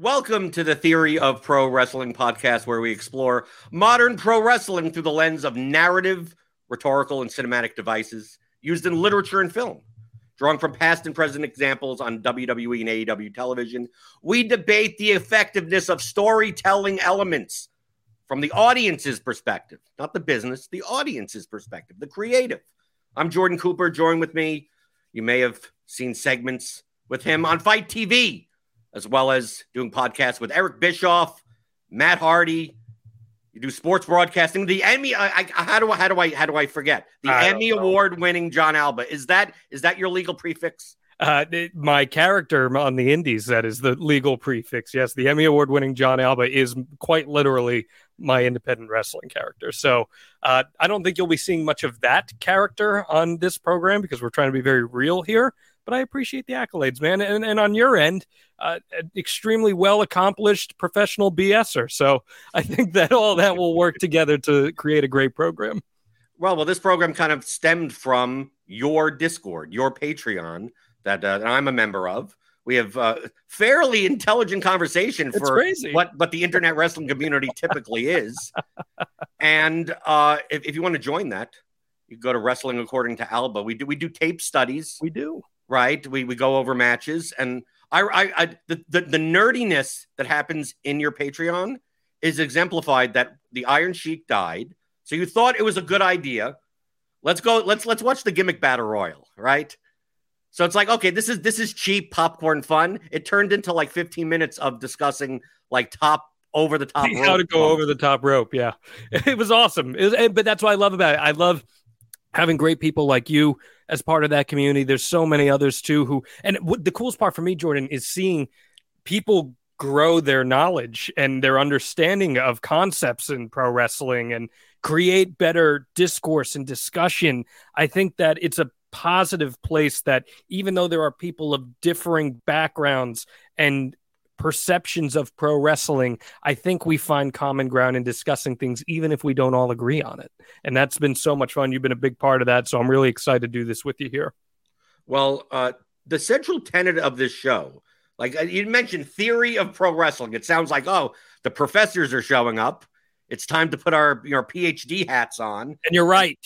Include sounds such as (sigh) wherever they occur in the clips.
Welcome to the Theory of Pro Wrestling podcast, where we explore modern pro wrestling through the lens of narrative, rhetorical, and cinematic devices used in literature and film. Drawing from past and present examples on WWE and AEW television, we debate the effectiveness of storytelling elements from the audience's perspective, not the business, the audience's perspective, the creative. I'm Jordan Cooper. Join with me. You may have seen segments with him on Fight TV, as well as doing podcasts with Eric Bischoff, Matt Hardy. You do sports broadcasting. The Emmy. I, I, how do I? How do I? How do I forget the Emmy award-winning Jon Alba? Is that is that your legal prefix? Uh, my character on the Indies, that is the legal prefix. Yes, the Emmy Award winning Jon Alba is quite literally my independent wrestling character. So uh, I don't think you'll be seeing much of that character on this program because we're trying to be very real here. But I appreciate the accolades, man. And, and on your end, uh, extremely well accomplished professional BSer. So I think that all that will work together to create a great program. Well, well, this program kind of stemmed from your Discord, your Patreon that, uh, that I'm a member of. We have uh, fairly intelligent conversation for what what the internet wrestling community typically is. and uh, if, if you want to join that, you go to Wrestling According to Alba. We do we do tape studies. We do right. We we go over matches, and I I, I the, the the nerdiness that happens in your Patreon is exemplified that the Iron Sheik died. So you thought it was a good idea. Let's go. Let's let's watch the gimmick battle royal, right? So it's like, okay, this is this is cheap popcorn fun. It turned into like 15 minutes of discussing like top over the top how (laughs) to go over the top rope. Yeah, (laughs) it was awesome. It was, but that's what I love about it. I love having great people like you as part of that community. There's so many others too who, and what the coolest part for me, Jordan, is seeing people grow their knowledge and their understanding of concepts in pro wrestling and create better discourse and discussion. I think that it's a positive place that even though there are people of differing backgrounds and perceptions of pro wrestling, I think we find common ground in discussing things, even if we don't all agree on it. And that's been so much fun. You've been a big part of that. So I'm really excited to do this with you here. Well, uh, the central tenet of this show, like uh, you mentioned, theory of pro wrestling. It sounds like, oh, the professors are showing up. It's time to put our, our PhD hats on. And you're right.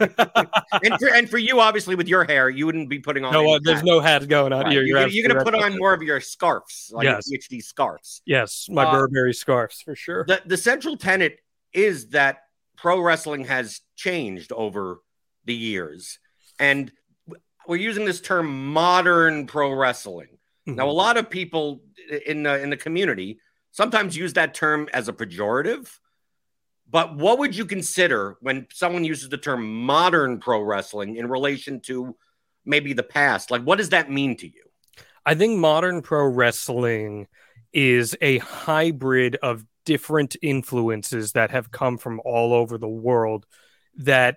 And for and for you, obviously, with your hair, you wouldn't be putting on. No, uh, there's no hat going on right. here. You're, you're, going to put on more of your scarves, like yes. PhD scarves. Yes, my uh, Burberry scarves for sure. The the central tenet is that pro wrestling has changed over the years, and we're using this term modern pro wrestling. Mm-hmm. Now, a lot of people in the in the community sometimes use that term as a pejorative but what would you consider when someone uses the term modern pro wrestling in relation to maybe the past? Like, what does that mean to you? I think modern pro wrestling is a hybrid of different influences that have come from all over the world that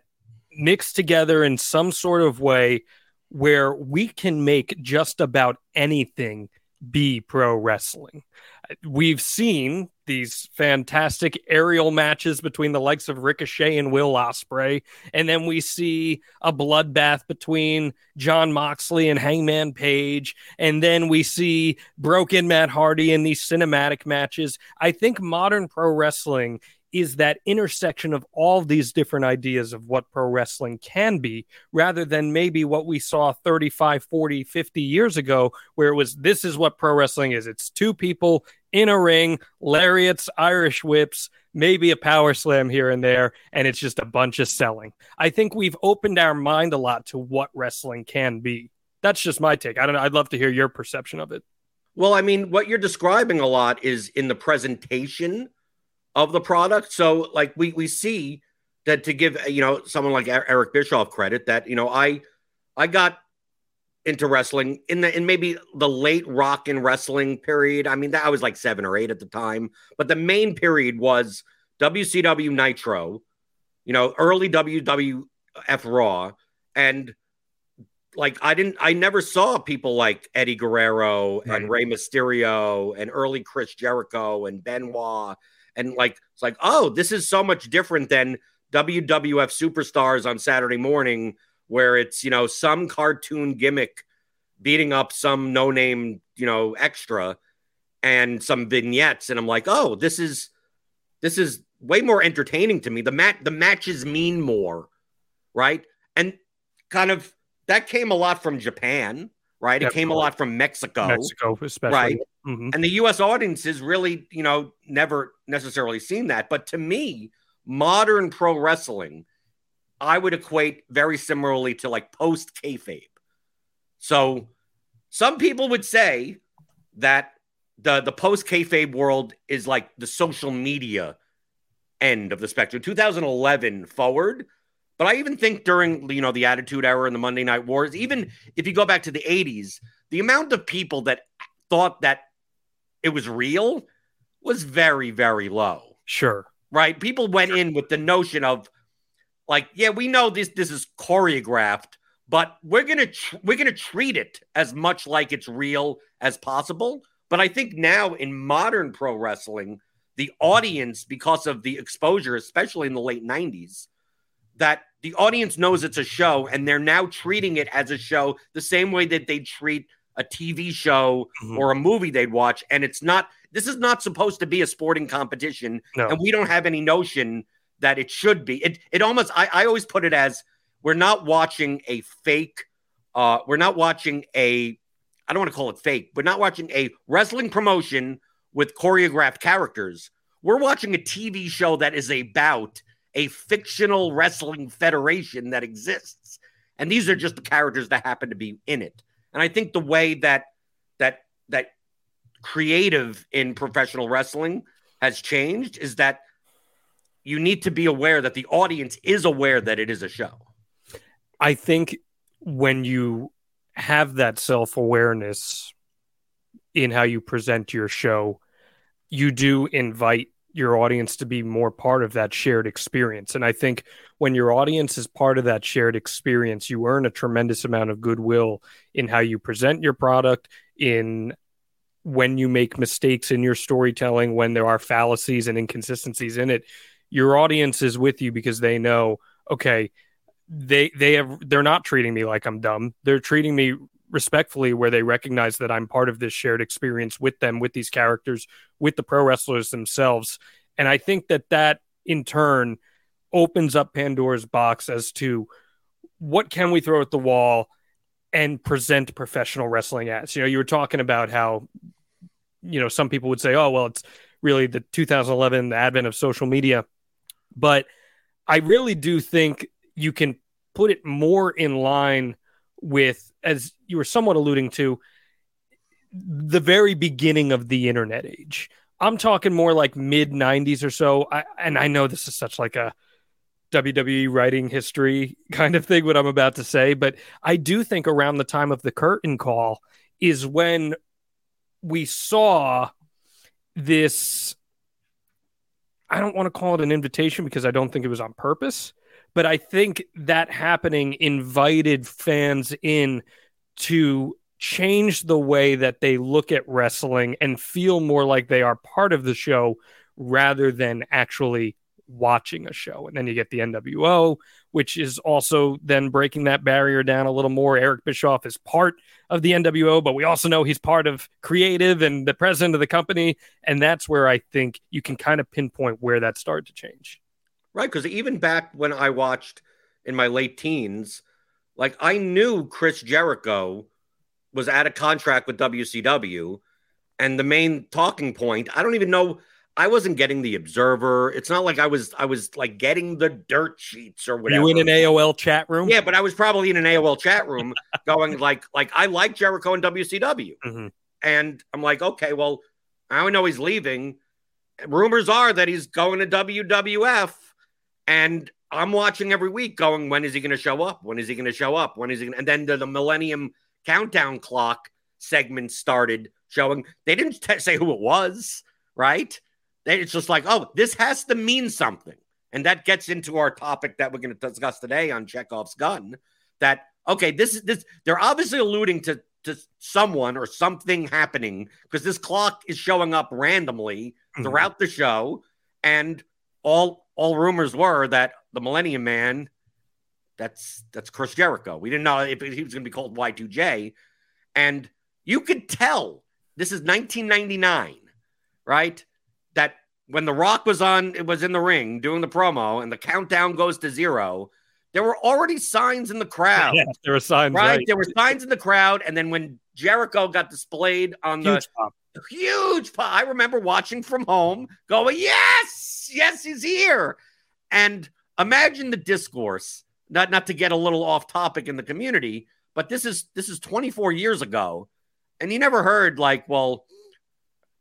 mix together in some sort of way where we can make just about anything be pro wrestling. We've seen these fantastic aerial matches between the likes of Ricochet and Will Ospreay, and then we see a bloodbath between Jon Moxley and Hangman Page, and then we see broken Matt Hardy in these cinematic matches. I think modern pro wrestling is that intersection of all these different ideas of what pro wrestling can be rather than maybe what we saw 35 40 50 years ago where it was this is what pro wrestling is. It's two people in a ring lariats irish whips maybe a power slam here and there and it's just a bunch of selling. I think we've opened our mind a lot to what wrestling can be. That's just my take. I don't know. I'd love to hear your perception of it. Well i mean what you're describing a lot is in the presentation of the product. So like we we see that to give you know someone like Eric Bischoff credit that you know I I got into wrestling in the in maybe the late rock and wrestling period. I mean that I was like 7 or 8 at the time, but the main period was WCW Nitro, you know, early WWF Raw and like I didn't I never saw people like Eddie Guerrero right. and Rey Mysterio and early Chris Jericho and Benoit and like it's like oh this is so much different than WWF superstars on Saturday morning where it's you know some cartoon gimmick beating up some no name you know extra and some vignettes, and I'm like, oh, this is this is way more entertaining to me. The mat the matches mean more, right? And kind of that came a lot from Japan, right? It came a lot from Mexico, Mexico especially, right? Mhm. And the U.S. audiences really, you know, never necessarily seen that. But to me, modern pro wrestling, I would equate very similarly to like post kayfabe. So some people would say that the the post kayfabe world is like the social media end of the spectrum, 2011 forward. But I even think during you know the Attitude Era and the Monday Night Wars, even if you go back to the 80s, the amount of people that thought that it was real was very very low Sure. right people went in with the notion of like yeah we know this this is choreographed but we're gonna tr- we're gonna treat it as much like it's real as possible but i think now in modern pro wrestling the audience because of the exposure especially in the late 90s that the audience knows it's a show and they're now treating it as a show the same way that they treat a tv show Mhm. or a movie they'd watch and it's not this is not supposed to be a sporting competition No. and we don't have any notion that it should be. It it almost i, I always put it as we're not watching a fake uh we're not watching a i don't want to call it fake we're not watching a wrestling promotion with choreographed characters. We're watching a tv show that is about a fictional wrestling federation that exists. And these are just the characters that happen to be in it. And i think the way that that that creative in professional wrestling has changed is that you need to be aware that the audience is aware that it is a show. I think when you have that self awareness in how you present your show, you do invite your audience to be more part of that shared experience. And I think when your audience is part of that shared experience, you earn a tremendous amount of goodwill in how you present your product, in when you make mistakes in your storytelling, when there are fallacies and inconsistencies in it. Your audience is with you because they know, okay, they they have they're not treating me like I'm dumb. They're treating me respectfully where they recognize that I'm part of this shared experience with them, with these characters, with the pro wrestlers themselves. And I think that that in turn opens up Pandora's box as to what can we throw at the wall and present professional wrestling as. You know, you were talking about how you know some people would say, "Oh, well, it's really the 2011 the advent of social media." But I really do think you can put it more in line with, as you were somewhat alluding to, the very beginning of the internet age. I'm talking more like mid 90s or so. I, and I know this is such like a WWE writing history (laughs) kind of thing, what I'm about to say, but I do think around the time of the curtain call is when we saw this. I don't want to call it an invitation because I don't think it was on purpose, but I think that happening invited fans in to change the way that they look at wrestling and feel more like they are part of the show rather than actually watching a show. And then you get the NWO, which is also then breaking that barrier down a little more. Eric Bischoff is part of the NWO, but we also know he's part of creative and the president of the company. And that's where I think you can kind of pinpoint where that started to change. Right. Because even back when I watched in my late teens, like I knew Chris Jericho was out of contract with WCW. And the main talking point, I don't even know. I wasn't getting the observer. It's not like I was I was like getting the dirt sheets or whatever. You in an AOL chat room? Yeah, but I was probably in an AOL chat room going like like I like Jericho and WCW. Mhm. And I'm like, okay, well, I don't know he's leaving. Rumors are that he's going to WWF. And I'm watching every week going, when is he going to show up? When is he going to show up? When is he going to? And then the, the Millennium Countdown Clock segment started showing. They didn't t- say who it was, right? It's just like, oh, this has to mean something. And that gets into our topic that we're going to discuss today on Chekhov's gun. That, okay, this is this, they're obviously alluding to to someone or something happening because this clock is showing up randomly Mhm. throughout the show and all all rumors were that the millennium man that's that's chris jericho we didn't know if he was going to be called y2j and you could tell this is 1999, right? When The Rock was on, it was in the ring doing the promo, and the countdown goes to zero. There were already signs in the crowd. Yeah, (laughs) there were signs, right? right? There were signs in the crowd, and then when Jericho got displayed on Huge the pop. huge pop, I remember watching from home, going, "Yes, yes, he's here." And imagine the discourse. Not not to get a little off topic in the community, but this is this is 24 years ago, and you never heard like, well,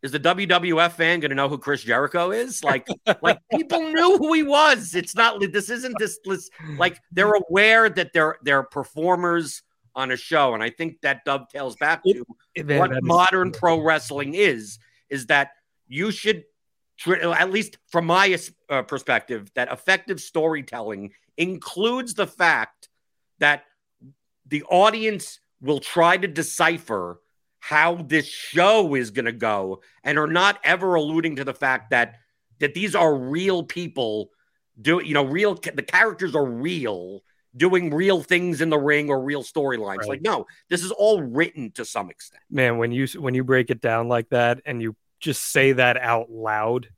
is the WWF fan going to know who Chris Jericho is? Like, (laughs) like people knew who he was. It's not this isn't this, this like they're aware that they're they're performers on a show, and I think that dovetails back to Man, what that is- modern pro wrestling is. Is that you should, at least from my uh, perspective, that effective storytelling includes the fact that the audience will try to decipher how this show is going to go and are not ever alluding to the fact that that these are real people do you know real the characters are real doing real things in the ring or real storylines Right. like no this is all written to some extent man when you when you break it down like that and you just say that out loud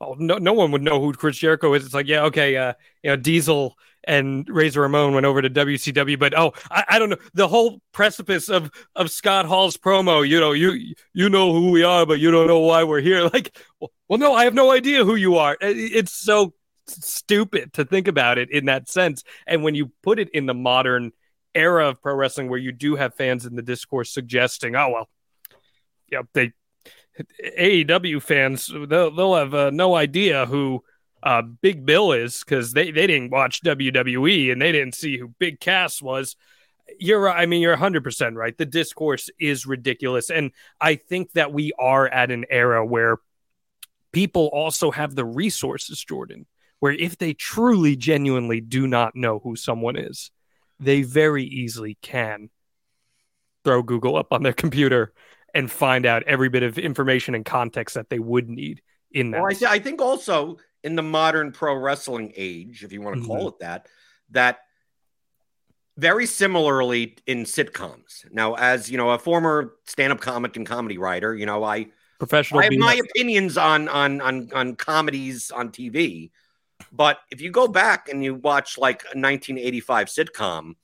oh, no, no one would know who Chris Jericho is. It's like, yeah, okay, uh, you know, Diesel and Razor Ramon went over to WCW, but oh, I, I don't know the whole precipice of of Scott Hall's promo. You know, you you know who we are, but you don't know why we're here. (laughs) Like, well, no, I have no idea who you are. It's so stupid to think about it in that sense. And when you put it in the modern era of pro wrestling, where you do have fans in the discourse suggesting, oh well, yeah, they AEW fans they'll, they'll have uh, no idea who uh, Big Bill is because they, they didn't watch WWE and they didn't see who Big Cass was. You're. I mean, you're 100% right. The discourse is ridiculous. And I think that we are at an era where people also have the resources, Jordan, where if they truly, genuinely do not know who someone is, they very easily can throw Google up on their computer and find out every bit of information and context that they would need in that. Well, I, th- I think also in the modern pro wrestling age, if you want to call mm-hmm. it that, that very similarly in sitcoms. Now, as you know, a former stand-up comic and comedy writer, you know, I Professional I have my opinions on on on on comedies on TV, but if you go back and you watch like a 1985 sitcom,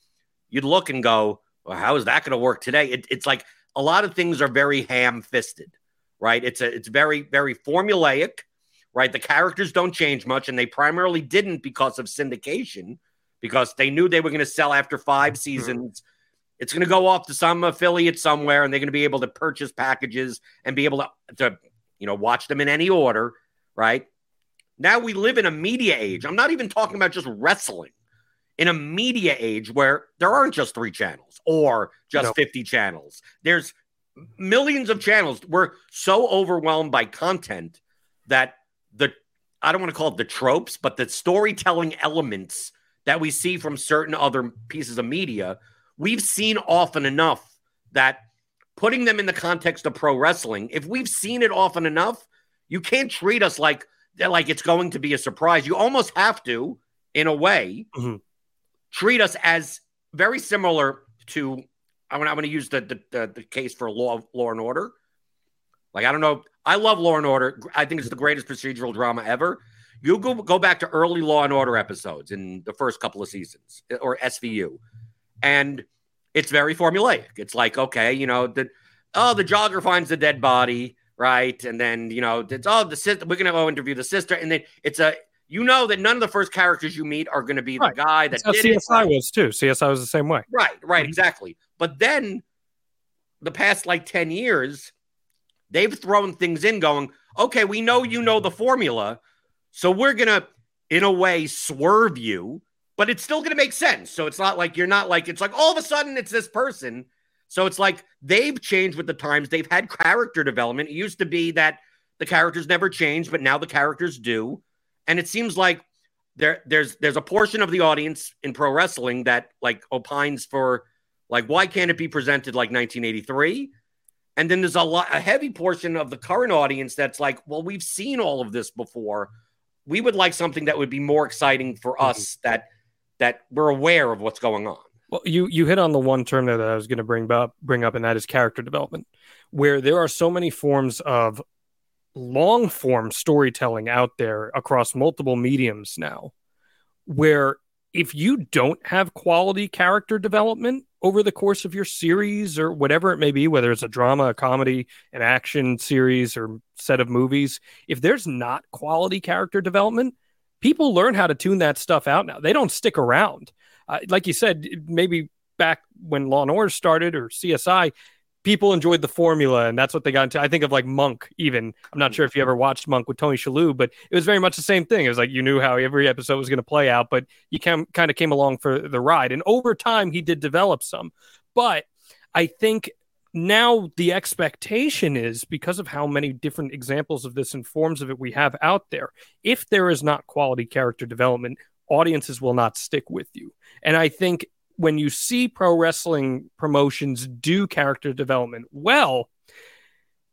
you'd look and go, well, "How is that going to work today?" It, it's like a lot of things are very ham-fisted, right? It's a it's very very formulaic, right? The characters don't change much, and they primarily didn't because of syndication, because they knew they were going to sell after five seasons. It's going to go off to some affiliate somewhere, and they're going to be able to purchase packages and be able to, to, you know, watch them in any order, right? Now we live in a media age. I'm not even talking about just wrestling. In a media age where there aren't just three channels or just No. 50 channels, there's millions of channels. We're so overwhelmed by content that the I don't want to call it the tropes, but the storytelling elements that we see from certain other pieces of media, we've seen often enough that putting them in the context of pro wrestling, if we've seen it often enough, you can't treat us like like it's going to be a surprise. You almost have to, in a way, Mhm. Treat us as very similar to. I want. I want to use the, the the the case for Law Law and Order. Like I don't know. I love Law and Order. I think it's the greatest procedural drama ever. You go go back to early Law and Order episodes in the first couple of seasons eh, or SVU, and it's very formulaic. It's like okay, you know, the oh the jogger finds the dead body, right, and then you know it's oh the sister. We're gonna go interview the sister, and then it's a you know that none of the first characters you meet are going to be Right. the guy that That's did it. CSI was too. CSI was the same way. Right, right, Mhm. exactly. But then the past like 10 years, they've thrown things in going, okay, we know you know the formula. So we're going to, in a way, swerve you, but it's still going to make sense. So it's not like you're not like, it's like all of a sudden it's this person. So it's like they've changed with the times. They've had character development. It used to be that the characters never changed, but now the characters do. And it seems like there there's there's a portion of the audience in pro wrestling that like opines for like why can't it be presented like 1983 and then there's a lot a heavy portion of the current audience that's like well we've seen all of this before. We would like something that would be more exciting for mm-hmm. us that that we're aware of what's going on. Well, you you hit on the one term there that I was going to bring up, bring up, and that is character development, where there are so many forms of long form storytelling out there across multiple mediums now, where if you don't have quality character development over the course of your series or whatever it may be, whether it's a drama, a comedy, an action series, or set of movies, if there's not quality character development, people learn how to tune that stuff out now. They don't stick around. Uh, like you said, maybe back when Law and Order started or CSI, people enjoyed the formula and that's what they got into. I think of like Monk, even. I'm not sure if you ever watched Monk with Tony Shalhoub, but it was very much the same thing. It was like you knew how every episode was going to play out, but you cam- kind of came along for the ride. And over time, he did develop some. But I think now the expectation is because of how many different examples of this and forms of it we have out there, if there is not quality character development, audiences will not stick with you. And I think when you see pro wrestling promotions do character development well,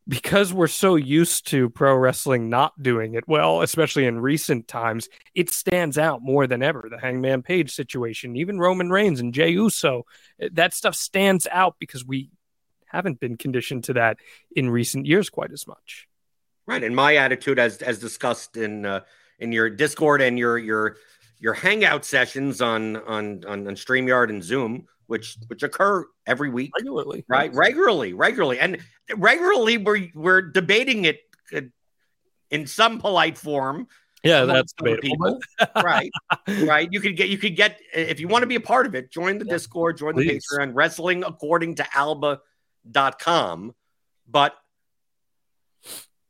because we're so used to pro wrestling not doing it well, especially in recent times, it stands out more than ever. The Hangman Page situation, even Roman Reigns and Jey Uso, that stuff stands out because we haven't been conditioned to that in recent years quite as much. Right, and my attitude, as as discussed in uh, in your Discord and your your your hangout sessions on on on, on Streamyard and Zoom, which which occur every week regularly, right? Regularly, regularly, and regularly we're we're debating it uh, in some polite form. Yeah, that's debatable. (laughs) right, right. You could get you could get if you want to be a part of it. Join the yeah. Discord, join Please. the Patreon. Wrestling according to Alba.com, but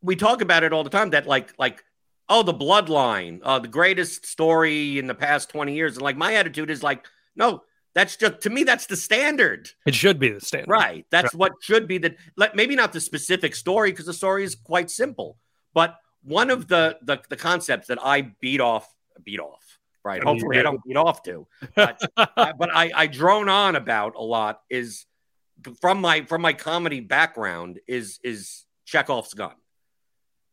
we talk about it all the time. That like like oh, the bloodline, uh, the greatest story in the past 20 years. And like my attitude is like, no, that's just to me, that's the standard. It should be the standard. Right. That's right. what should be the like maybe not the specific story, because the story is quite simple. But one of the the, the concepts that I beat off, beat off, right? Hopefully I don't beat off to, but, (laughs) but I, I drone on about a lot is from my from my comedy background is is Chekhov's gun.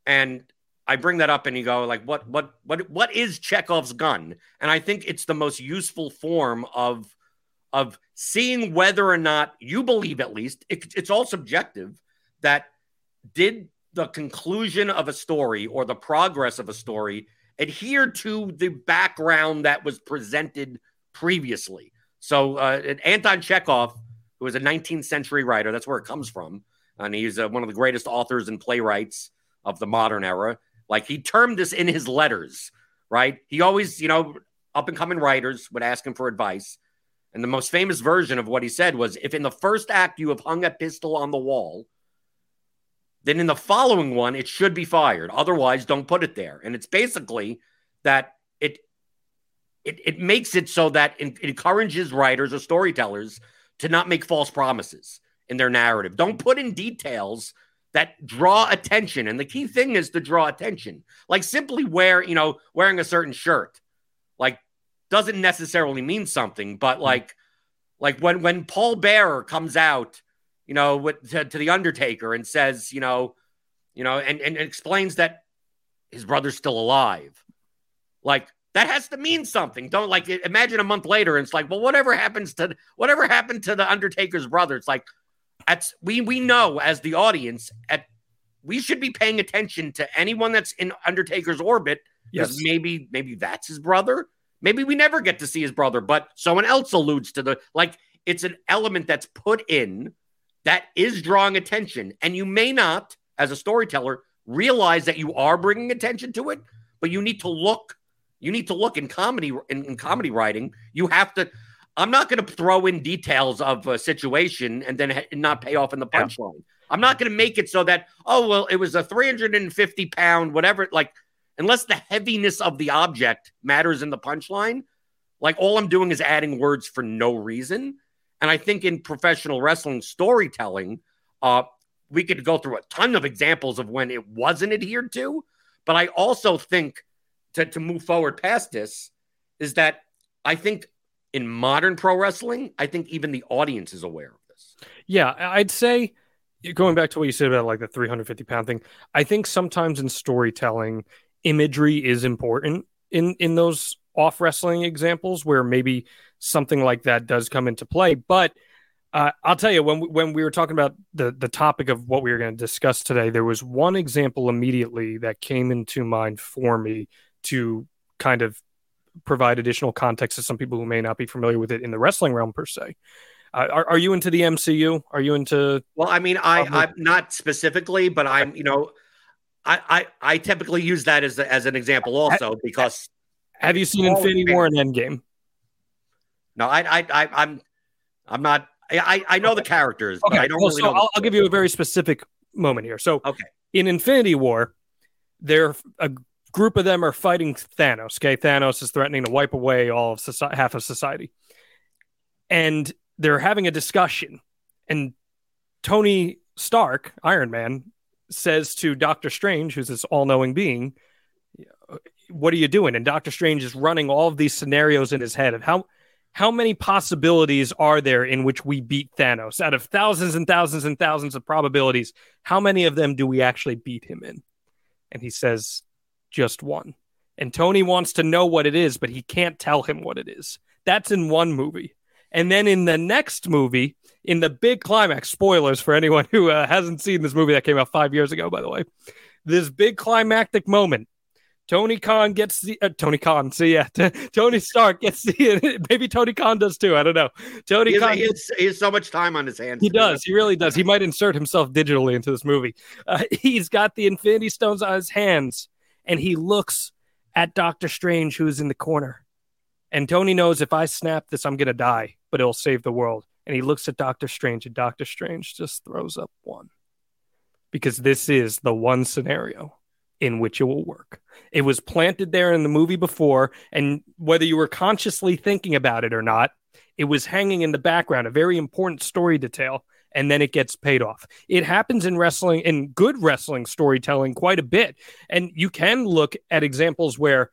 And I bring that up and you go like, what, what, what, what is Chekhov's gun? And I think it's the most useful form of, of seeing whether or not you believe, at least it, it's all subjective, that did the conclusion of a story or the progress of a story adhere to the background that was presented previously. So uh, Anton Chekhov, who was a 19th century writer, that's where it comes from, and he's uh, one of the greatest authors and playwrights of the modern era. Like he termed this in his letters, right? He always, you know, up and coming writers would ask him for advice. And the most famous version of what he said was if in the first act you have hung a pistol on the wall, then in the following one it should be fired. Otherwise, don't put it there. And it's basically that it it, it makes it so that it encourages writers or storytellers to not make false promises in their narrative. Don't put in details that draw attention. And the key thing is to draw attention. Like simply wear, you know, wearing a certain shirt, like doesn't necessarily mean something, but hmm. like, like when when Paul Bearer comes out, you know, with, to, to the Undertaker and says, you know, you know, and, and explains that his brother's still alive, like that has to mean something. Don't like imagine a month later and it's like, well, whatever happens to whatever happened to the Undertaker's brother, it's like, at we we know as the audience at we should be paying attention to anyone that's in Undertaker's orbit yes. maybe maybe that's his brother. Maybe we never get to see his brother, but someone else alludes to the like it's an element that's put in that is drawing attention and you may not as a storyteller realize that you are bringing attention to it, but you need to look you need to look in comedy in, in comedy writing, you have to I'm not going to throw in details of a situation and then not pay off in the punchline. Yeah. I'm not going to make it so that, oh, well, it was a 350 pound, whatever. Like, unless the heaviness of the object matters in the punchline, like all I'm doing is adding words for no reason. And I think in professional wrestling storytelling, uh, we could go through a ton of examples of when it wasn't adhered to. But I also think to, to move forward past this is that I think in modern pro wrestling, I think even the audience is aware of this. Yeah, I'd say going back to what you said about like the 350 pound thing, I think sometimes in storytelling, imagery is important in in those off wrestling examples where maybe something like that does come into play. But uh, I'll tell you when we, when we were talking about the the topic of what we were going to discuss today, there was one example immediately that came into mind for me to kind of provide additional context to some people who may not be familiar with it in the wrestling realm per se. Uh, are, are you into the MCU? Are you into? Well, I mean, I I'm not specifically, but I'm you know, I I, I typically use that as a, as an example also because. Have you seen Infinity War and Endgame? No, I I, I I'm I'm not. I I know the characters, okay. I don't well, really so know. I'll, I'll give you a very specific moment here. So Okay. in Infinity War, there are a group of them are fighting Thanos. Okay, Thanos is threatening to wipe away all of half of society, and they're having a discussion. And Tony Stark, Iron Man, says to Doctor Strange, who's this all-knowing being, "What are you doing?" And Doctor Strange is running all of these scenarios in his head of how how many possibilities are there in which we beat Thanos? Out of thousands and thousands and thousands of probabilities, how many of them do we actually beat him in? And he says, just one. And Tony wants to know what it is, but he can't tell him what it is. That's in one movie. And then in the next movie, in the big climax, spoilers for anyone who uh, hasn't seen this movie that came out five years ago, by the way, this big climactic moment Tony Khan gets the uh, Tony Khan. See, yeah, (laughs) Tony Stark gets the (laughs) maybe Tony Khan does too. I don't know. Tony He Khan. he, has, he has so much time on his hands. He does. He really does. He might insert himself digitally into this movie. Uh, (laughs) he's got the Infinity Stones on his hands, and he looks at Doctor Strange, who's in the corner. And Tony knows if I snap this, I'm gonna die, but it'll save the world. And he looks at Doctor Strange, and Doctor Strange just throws up one, because this is the one scenario in which it will work. It was planted there in the movie before, and whether you were consciously thinking about it or not, it was hanging in the background, a very important story detail, and then it gets paid off. It happens in wrestling, in good wrestling storytelling, quite a bit. And you can look at examples where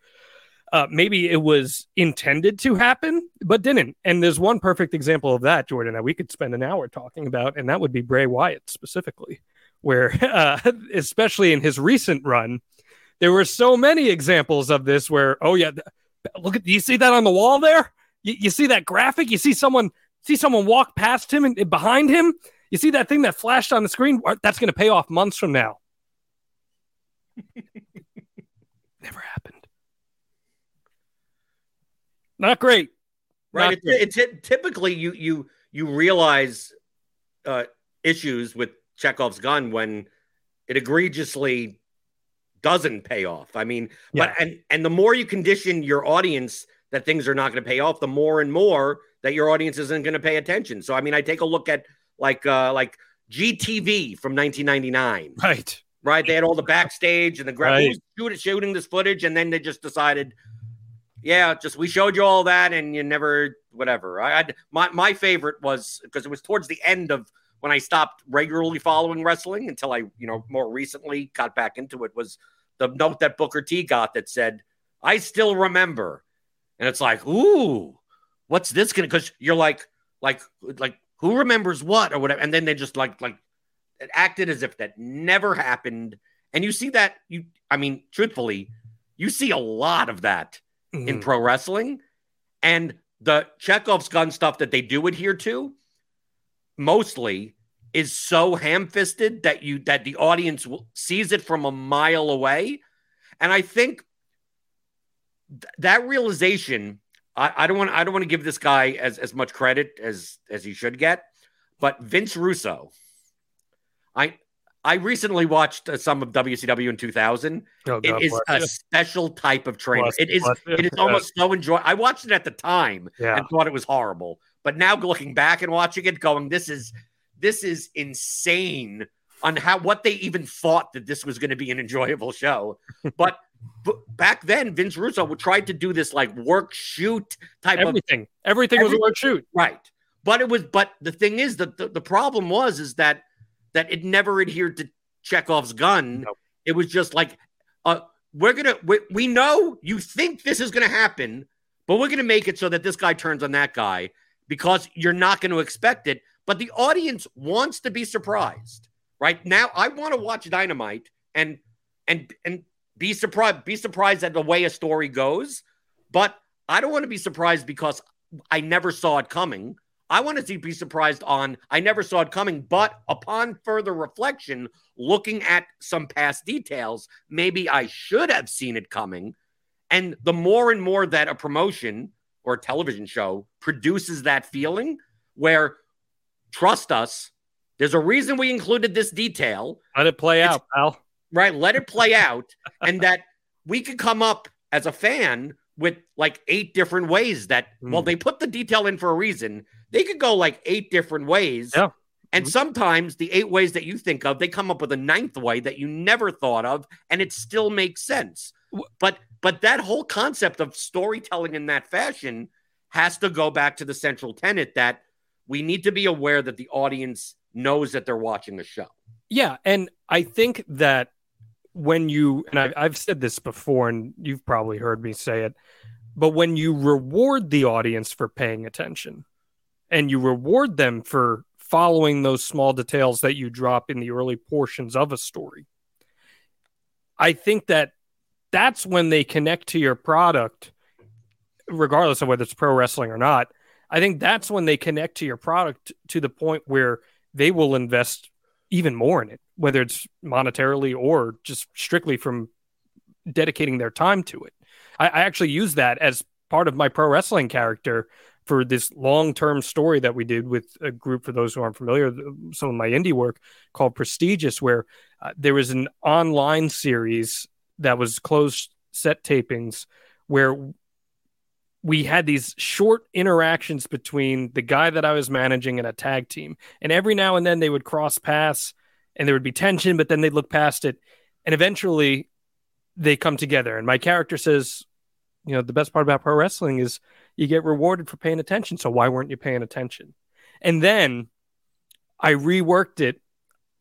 uh, maybe it was intended to happen, but didn't. And there's one perfect example of that, Jordan, that we could spend an hour talking about, and that would be Bray Wyatt specifically, where, (laughs) uh, especially in his recent run, there were so many examples of this where, oh yeah, look at, do you see that on the wall there? You, you see that graphic? You see someone see someone walk past him and, behind him? You see that thing that flashed on the screen? That's going to pay off months from now. (laughs) Never happened. Not great. Not right. great. It's, it's typically you you you realize uh, issues with Chekhov's gun when it egregiously doesn't pay off. I mean, Yeah. but and and the more you condition your audience that things are not going to pay off, the more and more that your audience isn't going to pay attention. So I mean, I take a look at like uh like GTV from 1999 Right. right? They had all the backstage and the gra- Right. shooting this footage, and then they just decided, yeah, just we showed you all that, and you never whatever. I I'd, my my favorite was because it was towards the end of when I stopped regularly following wrestling until I you know more recently got back into it was the note that Booker T got that said, "I still remember," and it's like, ooh, what's this gonna? Because you're like like like who remembers what or whatever, and then they just like like it acted as if that never happened. And you see that you I mean, truthfully, you see a lot of that in Mhm. pro wrestling. And the Chekhov's gun stuff that they do adhere to mostly is so ham-fisted that you that the audience sees it from a mile away. And I think th- that realization I, I don't want I don't want to give this guy as, as much credit as as he should get, but Vince Russo, I I recently watched uh, some of WCW in 2000. Oh, It is a you. special type of trainer. Bless- It is it is almost so enjoy. I watched it at the time Yeah. and thought it was horrible, but now looking back and watching it, going, this is this is insane on how what they even thought that this was going to be an enjoyable show. (laughs) But, back then, Vince Russo would try to do this like work shoot type of Everything. Everything was a work shoot. Right. But it was, but the thing is that the, the problem was, is that, that it never adhered to Chekhov's gun. It was just like, uh, we're to, we, we know you think this is going to happen, but we're going to make it so that this guy turns on that guy because you're not going to expect it. But the audience wants to be surprised, right? Now, I want to watch Dynamite and, and, and be surprised, be surprised at the way a story goes. But I don't want to be surprised because I never saw it coming. I want to be surprised on I never saw it coming, but upon further reflection, looking at some past details, maybe I should have seen it coming. And the more and more that a promotion or a television show produces that feeling where trust us, there's a reason we included this detail. Let it play It's- out, pal. right? Let it play (laughs) out, and that we could come up as a fan with like eight different ways that, well, Mm. they put the detail in for a reason. They could go like eight different ways. Yeah. And Mhm. sometimes the eight ways that you think of, they come up with a ninth way that you never thought of, and it still makes sense. But but that whole concept of storytelling in that fashion has to go back to the central tenet that we need to be aware that the audience knows that they're watching the show. Yeah, and I think that when you and I've, I've said this before, and you've probably heard me say it, but when you reward the audience for paying attention, and you reward them for following those small details that you drop in the early portions of a story, I think that that's when they connect to your product, regardless of whether it's pro wrestling or not. I think that's when they connect to your product to the point where they will invest even more in it, whether it's monetarily or just strictly from dedicating their time to it. I, I actually use that as part of my pro wrestling character for this long term story that we did with a group, for those who aren't familiar, some of my indie work called Prestigious, where uh, there was an online series that was closed set tapings where we had these short interactions between the guy that I was managing and a tag team. And every now and then they would cross paths and there would be tension, but then they'd look past it. And eventually they come together. And my character says, you know, the best part about pro wrestling is you get rewarded for paying attention. So why weren't you paying attention? And then I reworked it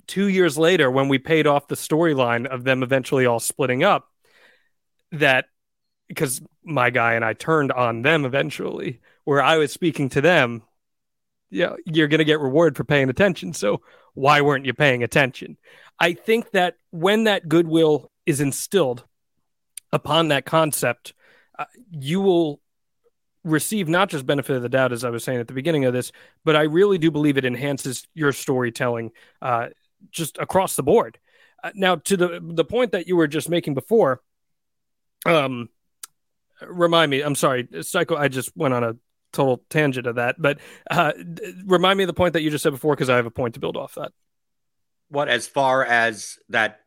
two years later when we paid off the storyline of them eventually all splitting up. That because my guy and I turned on them eventually, where I was speaking to them. Yeah, you're going to get reward for paying attention. So why weren't you paying attention? I think that when that goodwill is instilled upon that concept, uh, you will receive not just benefit of the doubt, as I was saying at the beginning of this, but I really do believe it enhances your storytelling uh, just across the board. Uh, now, to the the point that you were just making before, um, remind me. I'm sorry, Psycho. I just went on a total tangent of that, but uh, d- remind me of the point that you just said before because I have a point to build off that. what as far as that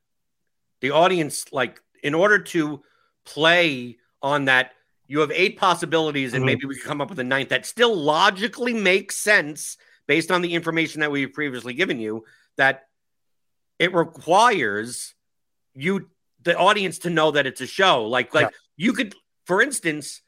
the audience like in order to play on that you have eight possibilities and Mhm. maybe we can come up with a ninth that still logically makes sense based on the information that we've previously given you that it requires you the audience to know that it's a show like like you could for instance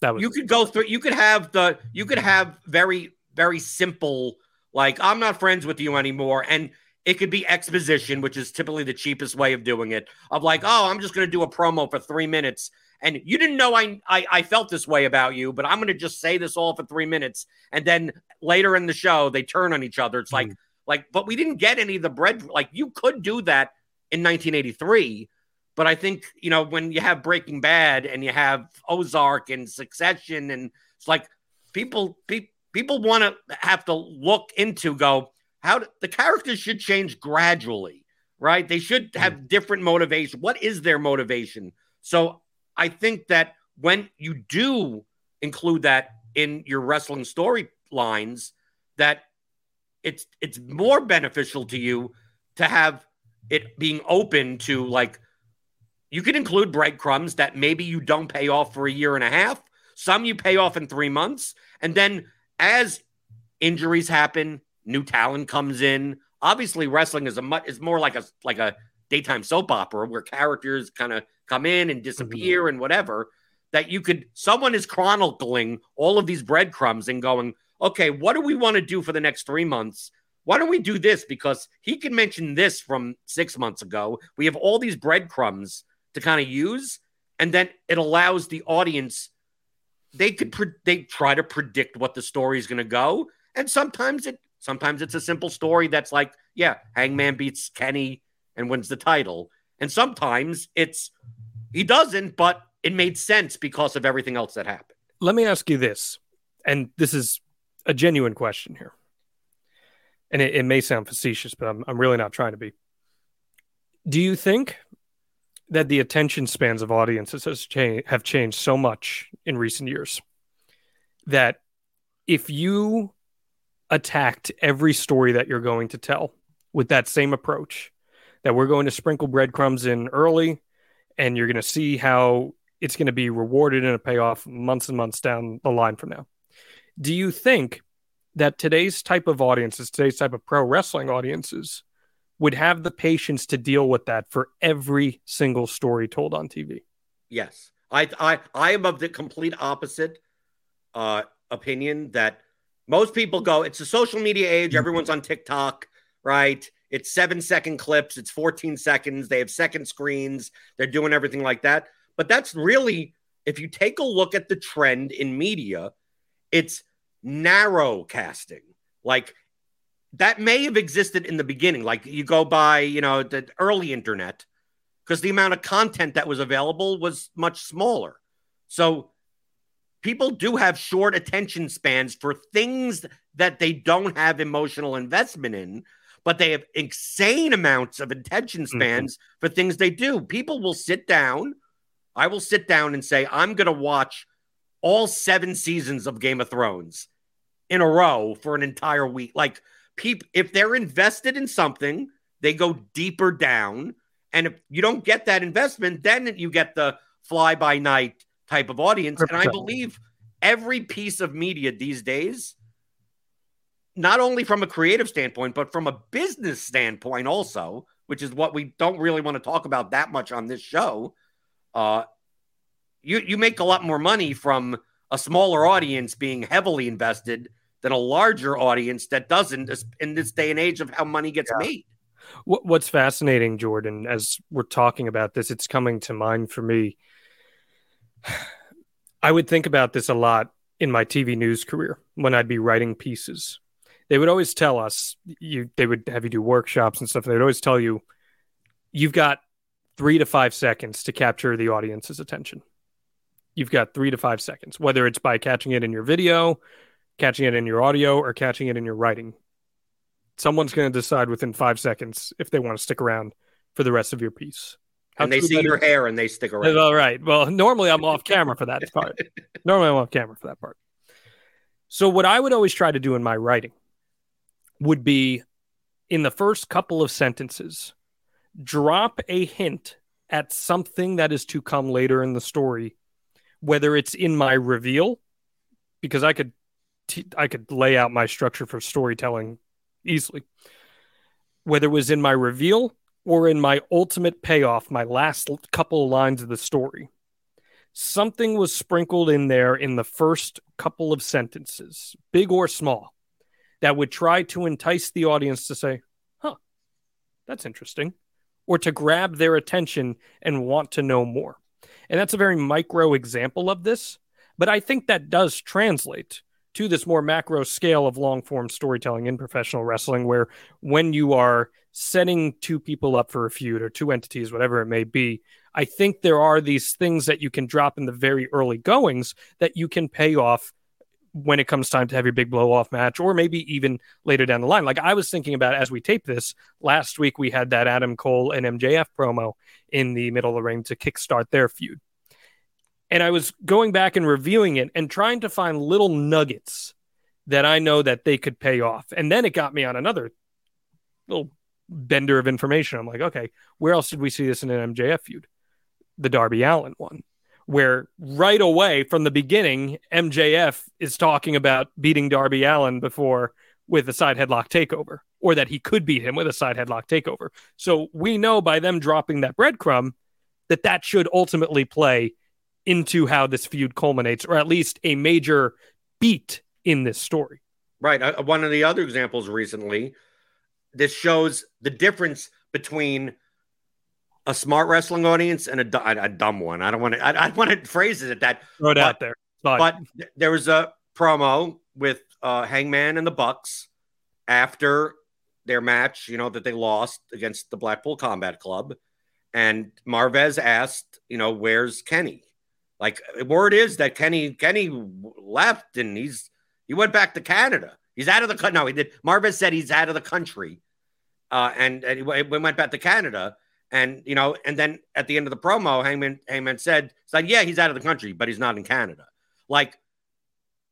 That was you could go through you could have the you could have very very simple like i'm not friends with you anymore and it could be exposition which is typically the cheapest way of doing it of like oh i'm just going to do a promo for three minutes and you didn't know I, I i felt this way about you but i'm going to just say this all for three minutes and then later in the show they turn on each other. It's like hmm. like but we didn't get any of the bread like you could do that in 1983 but I think you know when you have Breaking Bad and you have Ozark and Succession, and it's like people pe- people want to have to look into go how do, the characters should change gradually, right? They should have different motivation. What is their motivation? So I think that when you do include that in your wrestling storylines, that it's it's more beneficial to you to have it being open to like you can include breadcrumbs that maybe you don't pay off for a year and a half. Some you pay off in three months. And then as injuries happen, new talent comes in. Obviously, wrestling is a much is more like a like a daytime soap opera where characters kind of come in and disappear mm-hmm. and whatever. That you could someone is chronicling all of these breadcrumbs and going, okay, what do we want to do for the next three months? Why don't we do this? Because he can mention this from six months ago. We have all these breadcrumbs to kind of use, and then it allows the audience. They could pre- they try to predict what the story is going to go, and sometimes it sometimes it's a simple story that's like, yeah, Hangman beats Kenny and wins the title, and sometimes it's he doesn't, but it made sense because of everything else that happened. let me ask you this, and this is a genuine question here. And it, it may sound facetious, but I'm, I'm really not trying to be. Do you think that the attention spans of audiences cha- have changed so much in recent years that if you attacked every story that you're going to tell with that same approach, that we're going to sprinkle breadcrumbs in early and you're going to see how it's going to be rewarded in a payoff months and months down the line from now. Do you think that today's type of audiences, today's type of pro wrestling audiences, would have the patience to deal with that for every single story told on TV? Yes. I I I am of the complete opposite uh opinion that most people go, it's a social media age, everyone's on TikTok, right? It's seven second clips, it's 14 seconds, they have second screens, they're doing everything like that. But that's really, if you take a look at the trend in media, it's narrow casting. Like that may have existed in the beginning. Like you go by, you know, the early internet, because the amount of content that was available was much smaller. So people do have short attention spans for things that they don't have emotional investment in, but they have insane amounts of attention mm-hmm. spans mm-hmm. for things they do. People will sit down. I will sit down and say, I'm going to watch all seven seasons of Game of Thrones in a row for an entire week. Like, people, if they're invested in something, they go deeper down. And if you don't get that investment, then you get the fly by night type of audience. And I believe every piece of media these days, not only from a creative standpoint, but from a business standpoint also, which is what we don't really want to talk about that much on this show. Uh, you you make a lot more money from a smaller audience being heavily invested than a larger audience that doesn't in this day and age of how money gets yeah. made. What's fascinating, Jordan, as we're talking about this, it's coming to mind for me. (sighs) I would think about this a lot in my TV news career when I'd be writing pieces. They would always tell us you they would have you do workshops and stuff. They'd always tell you you've got three to five seconds to capture the audience's attention. You've got three to five seconds, whether it's by catching it in your video, catching it in your audio, or catching it in your writing. Someone's going to decide within five seconds if they want to stick around for the rest of your piece. How and they see your is? hair and they stick around. All right. Well, normally I'm off camera for that part. (laughs) normally I'm off camera for that part. So, what I would always try to do in my writing would be in the first couple of sentences, drop a hint at something that is to come later in the story, whether it's in my reveal, because I could t- I could lay out my structure for storytelling easily. Whether it was in my reveal or in my ultimate payoff, my last couple of lines of the story, something was sprinkled in there in the first couple of sentences, big or small, that would try to entice the audience to say, huh, that's interesting, or to grab their attention and want to know more. And that's a very micro example of this, but I think that does translate to this more macro scale of long form storytelling in professional wrestling, where when you are setting two people up for a feud or two entities, whatever it may be, I think there are these things that you can drop in the very early goings that you can pay off when it comes time to have your big blow off match, or maybe even later down the line. Like I was thinking about as we tape this last week, we had that Adam Cole and MJF promo in the middle of the ring to kickstart their feud. And I was going back and reviewing it and trying to find little nuggets that I know that they could pay off. And then it got me on another little bender of information. I'm like, okay, where else did we see this in an MJF feud? The Darby Allin one, where right away from the beginning, MJF is talking about beating Darby Allin before with a side headlock takeover, or that he could beat him with a side headlock takeover. So we know by them dropping that breadcrumb that that should ultimately play into how this feud culminates, or at least a major beat in this story. Right. Uh, one of the other examples recently, this shows the difference between a smart wrestling audience and a, a dumb one. I don't want to. I, I want to phrase it that. Throw it but, out there. But there was a promo with uh, Hangman and the Bucks after their match. You know that they lost against the Blackpool Combat Club, and Marvez asked, you know, where's Kenny? Like word is that Kenny Kenny left and he's he went back to Canada. He's out of the country. No, he did. Marvez said he's out of the country, uh, and, and he went back to Canada. And you know, and then at the end of the promo, Hangman Hangman said, "said Yeah, he's out of the country, but he's not in Canada." Like,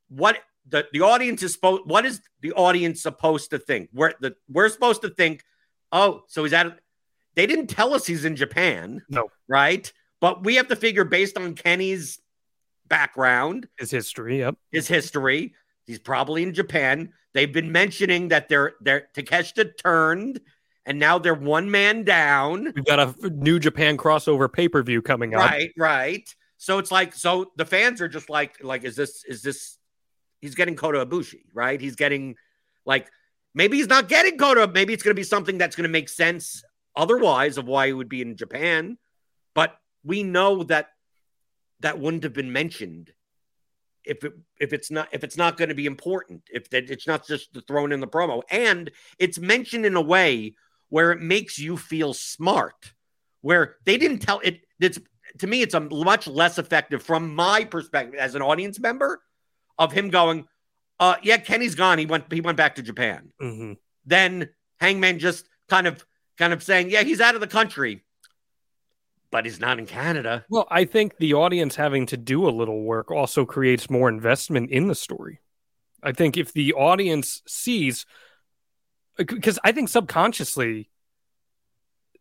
what the the audience is supposed? What is the audience supposed to think? We're the we're supposed to think, oh, so he's out of. They didn't tell us he's in Japan. No, right? But we have to figure based on Kenny's background, his history, yep, his history. He's probably in Japan. They've been mentioning that they're they're Takeshita turned and now they're one man down. We've got a New Japan crossover pay per view coming up. Right, right. So it's like, so the fans are just like, like, is this, is this, he's getting Kota Ibushi, right? He's getting like, maybe he's not getting Kota. Maybe it's going to be something that's going to make sense otherwise of why he would be in Japan. We know that that wouldn't have been mentioned if it if it's not if it's not going to be important if that it's not just thrown in the promo. And it's mentioned in a way where it makes you feel smart where they didn't tell it it's to me it's a much less effective from my perspective as an audience member of him going uh yeah kenny's gone. He went he went back to japan. Mm-hmm. then hangman just kind of kind of saying yeah he's out of the country but he's not in Canada. Well, I think the audience having to do a little work also creates more investment in the story. I think if the audience sees, because I think subconsciously,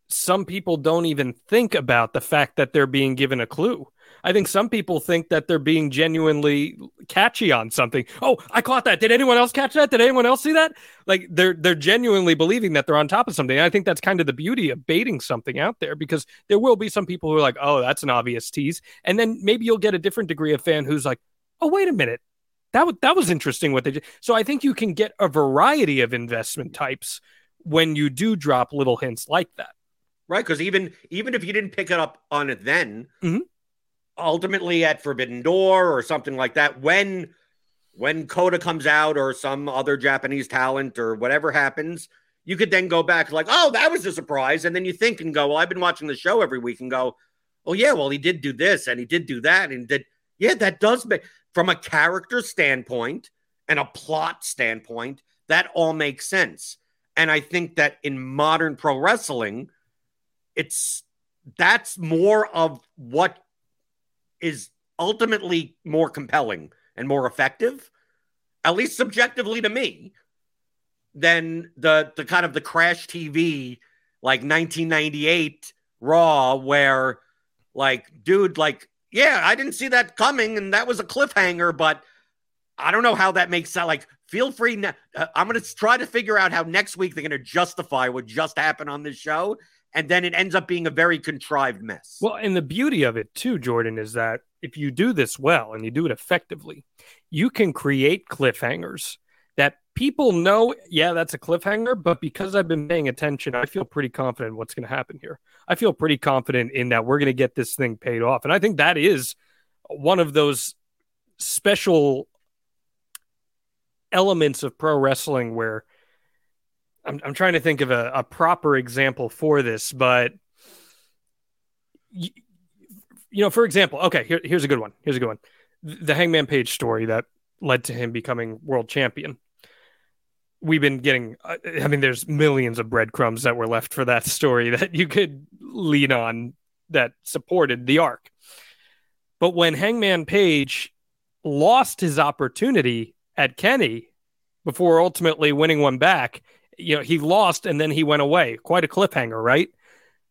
some people don't even think about the fact that they're being given a clue. I think some people think that they're being genuinely catchy on something. Oh, I caught that. Did anyone else catch that? Did anyone else see that? Like they're they're genuinely believing that they're on top of something. And I think that's kind of the beauty of baiting something out there because there will be some people who are like, "Oh, that's an obvious tease," and then maybe you'll get a different degree of fan who's like, "Oh, wait a minute." That, w- that was interesting what they did. So I think you can get a variety of investment types when you do drop little hints like that right because even even if you didn't pick it up on it then mm-hmm ultimately at Forbidden Door or something like that, when when Kota comes out or some other Japanese talent or whatever happens, you could then go back like, oh, that was a surprise, and then you think and go, well, I've been watching the show every week and go, oh yeah, well he did do this and he did do that and did yeah, that does make from a character standpoint and a plot standpoint, that all makes sense. And I think that in modern pro wrestling, it's that's more of what is ultimately more compelling and more effective, at least subjectively to me, than the the kind of the crash TV like 1998 Raw where like dude like yeah I didn't see that coming and that was a cliffhanger but I don't know how that makes sense. Like feel free ne- uh, I'm going to try to figure out how next week they're going to justify what just happened on this show and then it ends up being a very contrived mess. Well, and the beauty of it too, Jordan, is that if you do this well and you do it effectively, you can create cliffhangers that people know, yeah, that's a cliffhanger, but because I've been paying attention, I feel pretty confident what's going to happen here. I feel pretty confident in that we're going to get this thing paid off. And I think that is one of those special elements of pro wrestling where I'm, I'm trying to think of a, a proper example for this, but you, you know, for example, okay, here, here's a good one. Here's a good one. The Hangman Page story that led to him becoming world champion. We've been getting, uh, I mean, there's millions of breadcrumbs that were left for that story (laughs) that you could lean on that supported the arc. But when Hangman Page lost his opportunity at Kenny before ultimately winning one back, you know, he lost and then he went away. Quite a cliffhanger, right?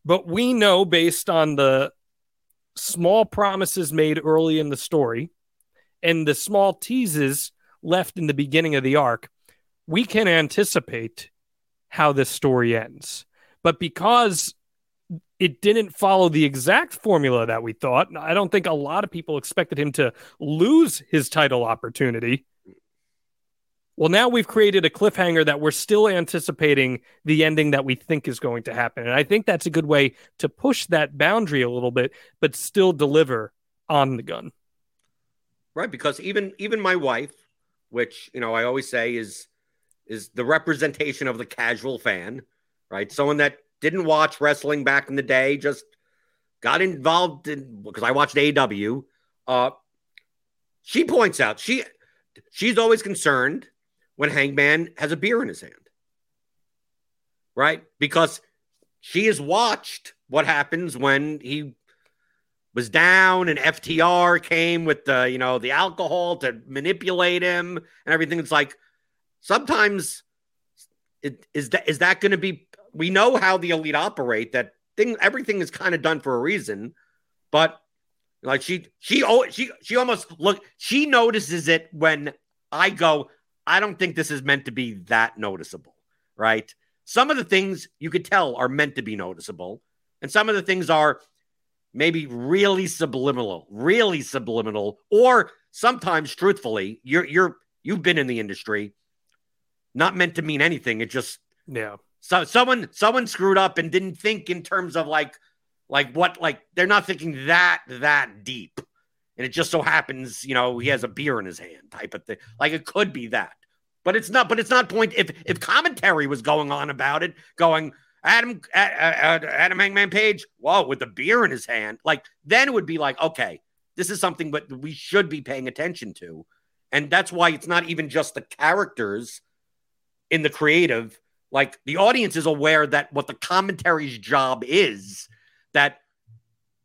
But we know based on the small promises made early in the story and the small teases left in the beginning of the arc, we can anticipate how this story ends. But because it didn't follow the exact formula that we thought, I don't think a lot of people expected him to lose his title opportunity well, now we've created a cliffhanger that we're still anticipating the ending that we think is going to happen. And I think that's a good way to push that boundary a little bit, but still deliver on the gun. Right. Because even even my wife, which, you know, I always say is is the representation of the casual fan, right? Someone that didn't watch wrestling back in the day, just got involved in because I watched AEW. Uh, she points out she she's always concerned when Hangman has a beer in his hand, right? Because she has watched what happens when he was down and FTR came with the you know the alcohol to manipulate him and everything. It's like sometimes it, is that is that going to be? We know how the elite operate. That thing, everything is kind of done for a reason, but like she she oh she she almost look she notices it when I go. I don't think this is meant to be that noticeable, right? Some of the things you could tell are meant to be noticeable, and some of the things are maybe really subliminal, really subliminal, or sometimes truthfully, you're you're you've been in the industry, not meant to mean anything. It just yeah. So someone someone screwed up and didn't think in terms of like like what like they're not thinking that that deep. And it just so happens, you know, he has a beer in his hand type of thing. Like it could be that. But it's not but it's not point if if commentary was going on about it, going Adam Adam Hangman Page, whoa, with a beer in his hand, like then it would be like, okay, this is something but we should be paying attention to. And that's why it's not even just the characters in the creative. Like the audience is aware that what the commentary's job is, that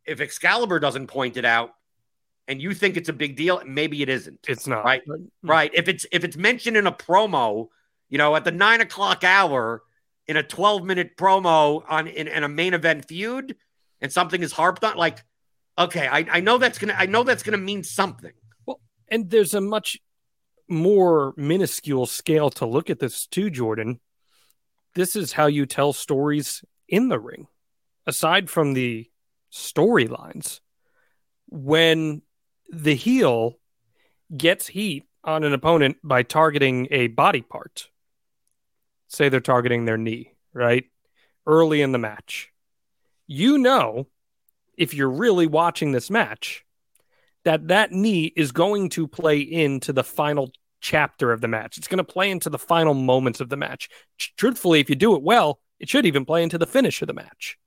if Excalibur doesn't point it out and you think it's a big deal, maybe it isn't. It's not. Right. Mm. Right. If it's if it's mentioned in a promo, you know, at the nine o'clock hour in a 12 minute promo on in, in a main event feud and something is harped on, like, okay, I, I know that's gonna I know that's gonna mean something. Well, and there's a much more minuscule scale to look at this too, Jordan. This is how you tell stories in the ring. Aside from the storylines, when the heel gets heat on an opponent by targeting a body part, say they're targeting their knee, right? Early in the match. You know, if you're really watching this match, that that knee is going to play into the final chapter of the match. It's going to play into the final moments of the match. Truthfully, if you do it well, it should even play into the finish of the match.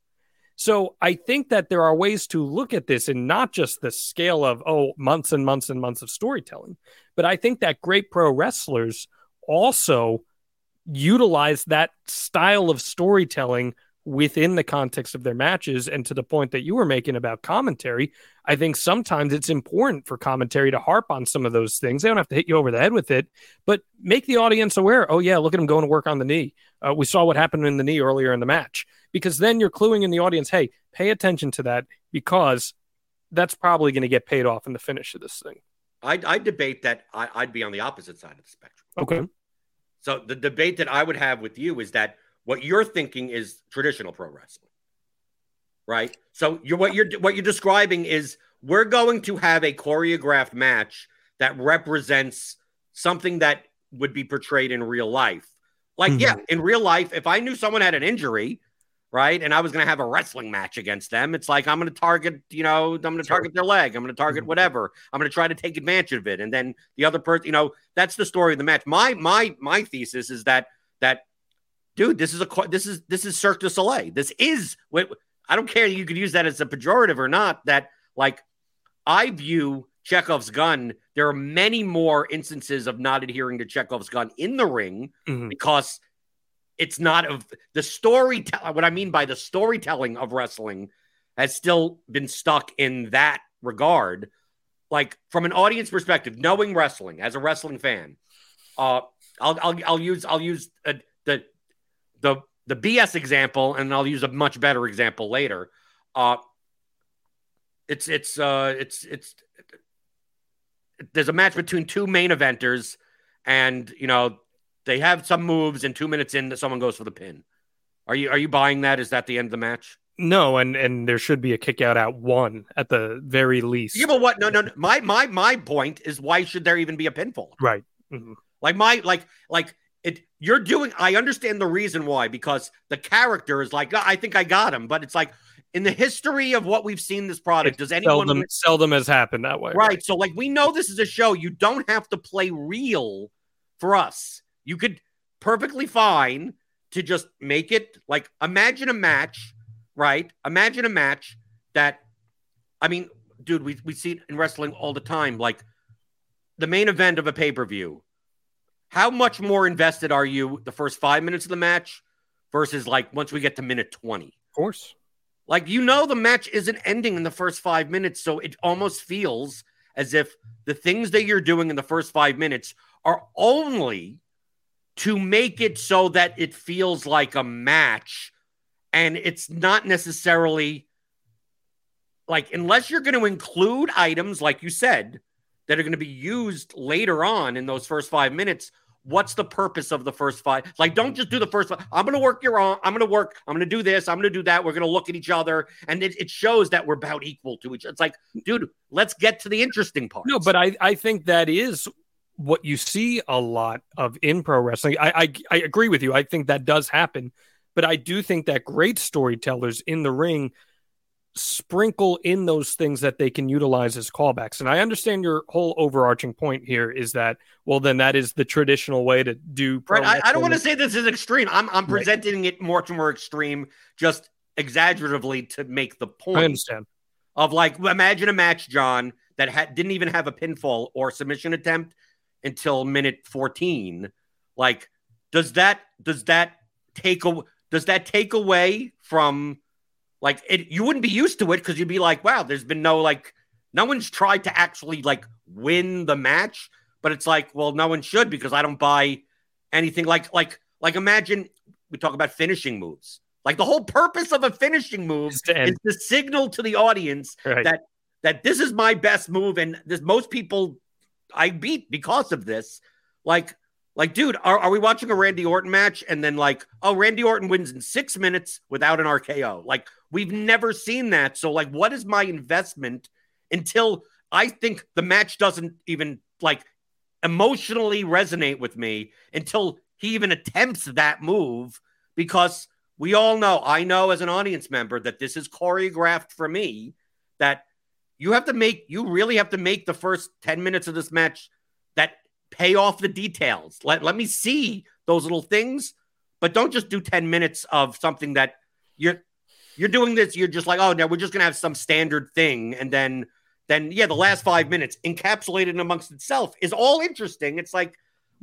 So I think that there are ways to look at this and not just the scale of, oh, months and months and months of storytelling, but I think that great pro wrestlers also utilize that style of storytelling within the context of their matches. And to the point that you were making about commentary, I think sometimes it's important for commentary to harp on some of those things. They don't have to hit you over the head with it, but make the audience aware. Oh, yeah, look at him going to work on the knee. Uh, we saw what happened in the knee earlier in the match, because then you're cluing in the audience, hey, pay attention to that because that's probably going to get paid off in the finish of this thing. I'd, I'd debate that I, I'd be on the opposite side of the spectrum. Okay. So the debate that I would have with you is that what you're thinking is traditional pro wrestling, right? So you're what you're what you're describing is we're going to have a choreographed match that represents something that would be portrayed in real life. Like, mm-hmm. yeah, in real life, if I knew someone had an injury, right, and I was going to have a wrestling match against them, it's like I'm going to target, you know, I'm going to target their leg, I'm going to target mm-hmm. whatever, I'm going to try to take advantage of it, and then the other person, you know, that's the story of the match. My my my thesis is that that dude, this is a this is this is Cirque du Soleil. This is what I don't care. If you could use that as a pejorative or not. That like I view Chekhov's gun. There are many more instances of not adhering to Chekhov's gun in the ring mm-hmm. because it's not of the story. What I mean by the storytelling of wrestling has still been stuck in that regard. Like from an audience perspective, knowing wrestling as a wrestling fan, uh, I'll, I'll, I'll use I'll use uh, the the BS example, and I'll use a much better example later. Uh, it's it's uh, it's it's there's a match between two main eventers, and you know they have some moves, and two minutes in, someone goes for the pin. Are you are you buying that? Is that the end of the match? No, and and there should be a kick out at one at the very least. Yeah, but what? No, no, no. My my my point is why should there even be a pinfall? Right. Mm-hmm. Like my like like it you're doing i understand the reason why because the character is like ah, i think i got him. But it's like in the history of what we've seen this product it does anyone seldom, seldom has happened that way right, right so like we know this is a show. You don't have to play real for us. You could perfectly fine to just make it like imagine a match right? Imagine a match that i mean dude, we we see it in wrestling all the time. Like the main event of a pay per view. How much more invested are you the first five minutes of the match versus like once we get to minute twenty? Of course. Like you know, the match isn't ending in the first five minutes, so it almost feels as if the things that you're doing in the first five minutes are only to make it so that it feels like a match and it's not necessarily like unless you're going to include items like you said that are going to be used later on in those first five minutes what's the purpose of the first five? Like don't just do the first five i'm going to work your arm i'm going to work i'm going to do this i'm going to do that we're going to look at each other and it, it, shows that we're about equal to each other it's like dude let's get to the interesting part no but i i think that is what you see a lot of in pro wrestling. I, I i agree with you i think that does happen but i do think that great storytellers in the ring sprinkle in those things that they can utilize as callbacks. And I understand your whole overarching point here is that, well, then that is the traditional way to do. Right. I, I, don't want to say this is extreme. I'm, I'm presenting right. it more to more extreme, just exaggeratively to make the point. I understand. Of like, imagine a match, Jon, that ha- didn't even have a pinfall or submission attempt until minute 14. Like, does that, does that take a, does that take away from like it, you wouldn't be used to it because you'd be like, wow, there's been no like, no one's tried to actually like win the match. But it's like, well, no one should because I don't buy anything like like like imagine we talk about finishing moves. Like the whole purpose of a finishing move is to, signal to the audience right. that that this is my best move and this most people I beat because of this. Like like, dude, are, are we watching a Randy Orton match and then like, oh, Randy Orton wins in six minutes without an RKO? Like, we've never seen that. So, like, what is my investment until I think the match doesn't even like emotionally resonate with me until he even attempts that move? Because we all know, I know as an audience member that this is choreographed for me, that you have to make, you really have to make the first 10 minutes of this match pay off the details. Let, let me see those little things, but don't just do 10 minutes of something that you're you're doing this, you're just like, oh no, we're just gonna have some standard thing, and then then yeah, the last five minutes encapsulated amongst itself is all interesting. It's like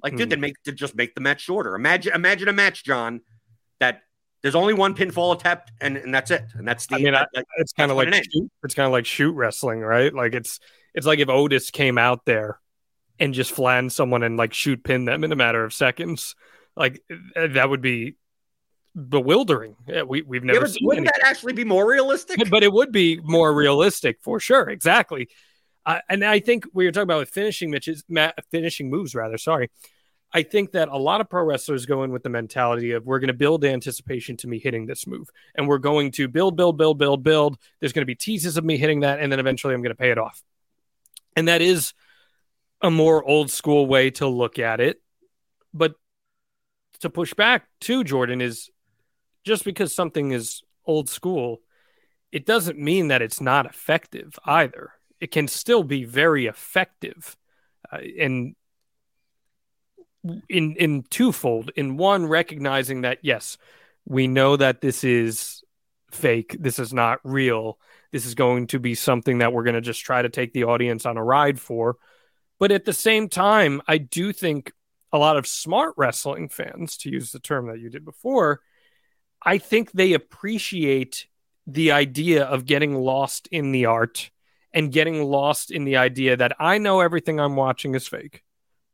like, dude, hmm. then make to just make the match shorter. Imagine imagine a match, Jon, that there's only one pinfall attempt and, and that's it. And that's the I mean, that, I, it's kind of like shoot, it's kind of like shoot wrestling, right? Like it's it's like if Otis came out there and just flan someone and like shoot pin them in a matter of seconds. Like that would be bewildering. We we've never yeah, seen. Wouldn't anything. that actually be more realistic? But it would be more realistic for sure. Exactly. Uh, and I think we were talking about with finishing matches, ma- finishing moves rather. Sorry. I think that a lot of pro wrestlers go in with the mentality of we're going to build anticipation to me hitting this move, and we're going to build, build, build, build, build. There's going to be teases of me hitting that, and then eventually I'm going to pay it off. And that is a more old school way to look at it. But to push back to Jordan is just because something is old school, it doesn't mean that it's not effective either. It can still be very effective. Uh, and in in twofold in one recognizing that yes we know that this is fake this is not real this is going to be something that we're going to just try to take the audience on a ride for but at the same time, I do think a lot of smart wrestling fans, to use the term that you did before, I think they appreciate the idea of getting lost in the art and getting lost in the idea that I know everything I'm watching is fake.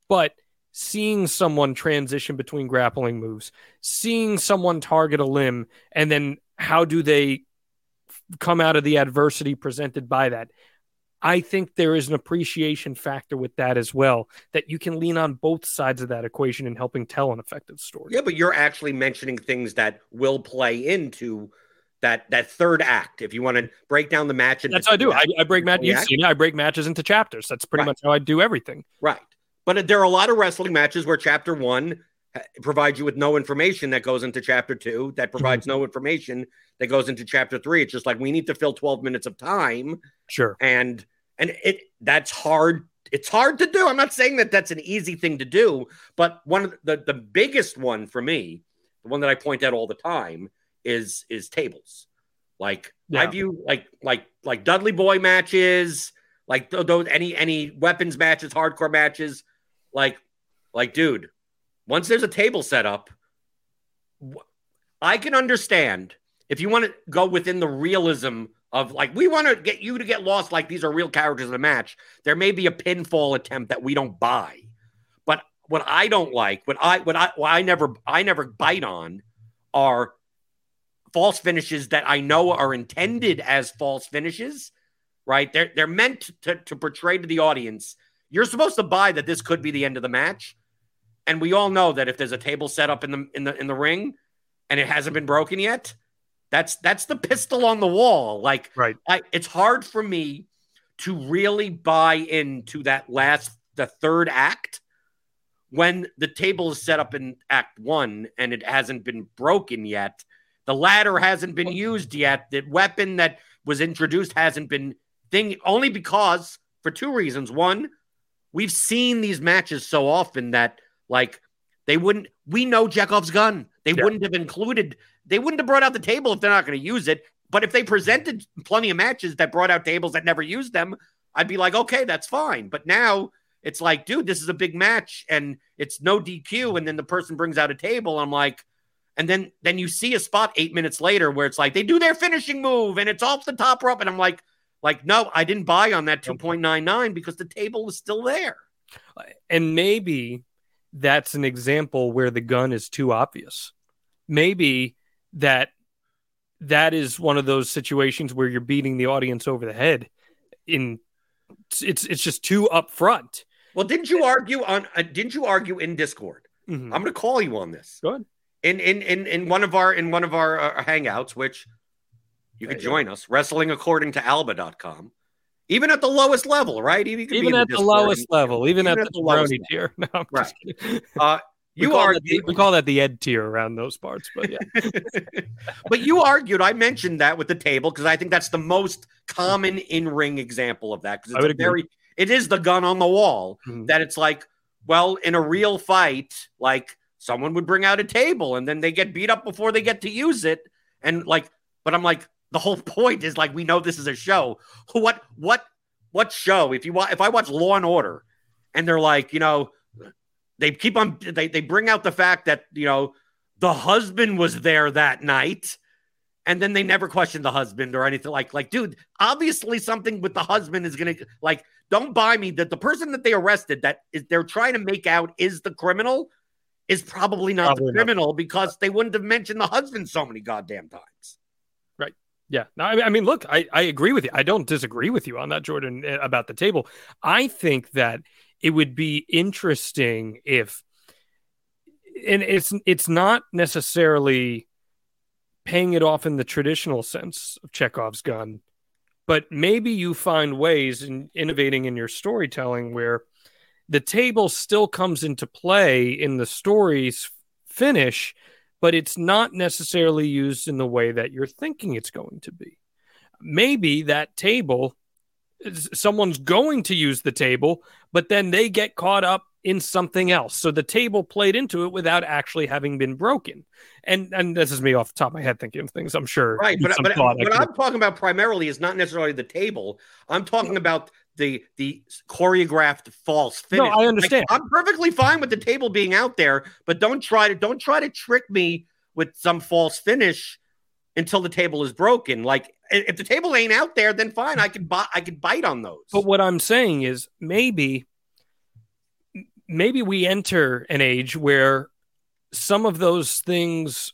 But seeing someone transition between grappling moves, seeing someone target a limb, and then how do they come out of the adversity presented by that? I think there is an appreciation factor with that as well, that you can lean on both sides of that equation in helping tell an effective story. Yeah, but you're actually mentioning things that will play into that that third act. If you want to break down the match, that's how I do. I, I break matches. You've seen it. I break matches into chapters. That's pretty right. much how I do everything. Right. But there are a lot of wrestling matches where chapter one provides you with no information that goes into chapter two, that provides mm-hmm. no information that goes into chapter three. It's just like we need to fill 12 minutes of time. Sure. And and it that's hard. It's hard to do. I'm not saying that that's an easy thing to do, but one of the the biggest one for me, the one that I point out all the time, is is tables. Like Yeah. I view like like like Dudley Boy matches, like th- those any any weapons matches, hardcore matches, like like dude, once there's a table set up, I can understand if you want to go within the realism of like we want to get you to get lost like these are real characters in a match. There may be a pinfall attempt that we don't buy, but what I don't like, what I what I what I never I never bite on, are false finishes that I know are intended as false finishes. Right? They're they're meant to to portray to the audience. You're supposed to buy that this could be the end of the match, and we all know that if there's a table set up in the in the in the ring, and it hasn't been broken yet, that's that's the pistol on the wall. Like Right. I, it's hard for me to really buy into that last the third act when the table is set up in act one and it hasn't been broken yet the ladder hasn't been used yet the weapon that was introduced hasn't been thing only because for two reasons one we've seen these matches so often that like they wouldn't we know Chekhov's gun. They Yeah. wouldn't have included they wouldn't have brought out the table if they're not going to use it. But if they presented plenty of matches that brought out tables that never used them I'd be like okay that's fine. But now it's like dude this is a big match and it's no DQ and then the person brings out a table. I'm like and then then you see a spot 8 minutes later where it's like they do their finishing move and it's off the top rope. And I'm like like no I didn't buy on that 2.99 because the table is still there. And maybe that's an example where the gun is too obvious. Maybe that that is one of those situations where you're beating the audience over the head in it's it's just too upfront. well didn't you argue on uh, didn't you argue in discord Mhm. I'm going to call you on this Go ahead. in in in in one of our in one of our uh, hangouts which you could yeah. join us wrestling according to alba.com even at the lowest level right be Even at the Discord lowest level, even, Even at, at the the lowest tier. (laughs) No, I'm Right. uh you argued the- we call that the ed tier around those parts, but yeah. (laughs) but you argued i mentioned that with the table because i think that's the most common in-ring example of that because it's would a agree. very it is the gun on the wall Mhm. that it's like well in a real fight like someone would bring out a table and then they get beat up before they get to use it and like but i'm like the whole point is like we know this is a show. What what what show? If you watch if i watch law and order and they're like you know they keep on they, they bring out the fact that you know the husband was there that night and then they never question the husband or anything like like dude obviously something with the husband is gonna like don't buy me that the person that they arrested that is they're trying to make out is the criminal is probably not Probably the not. criminal because they wouldn't have mentioned the husband so many goddamn times Yeah, no, I mean, look, I, I agree with you. I don't disagree with you on that, Jordan, eh, about the table. I think that it would be interesting if, and it's it's not necessarily paying it off in the traditional sense of Chekhov's gun, but maybe you find ways in innovating in your storytelling where the table still comes into play in the story's finish, but it's not necessarily used in the way that you're thinking it's going to be. Maybe that table, someone's going to use the table, but then they get caught up in something else. So the table played into it without actually having been broken. And and this is me off the top of my head thinking of things. I'm sure. right but, but what could- i'm talking about primarily is not necessarily the table i'm talking about the the choreographed false finish. No, I understand. Like, i'm perfectly fine with the table being out there but don't try to don't try to trick me with some false finish until the table is broken like if the table ain't out there then fine i can buy i could bite on those But what I'm saying is maybe maybe we enter an age where some of those things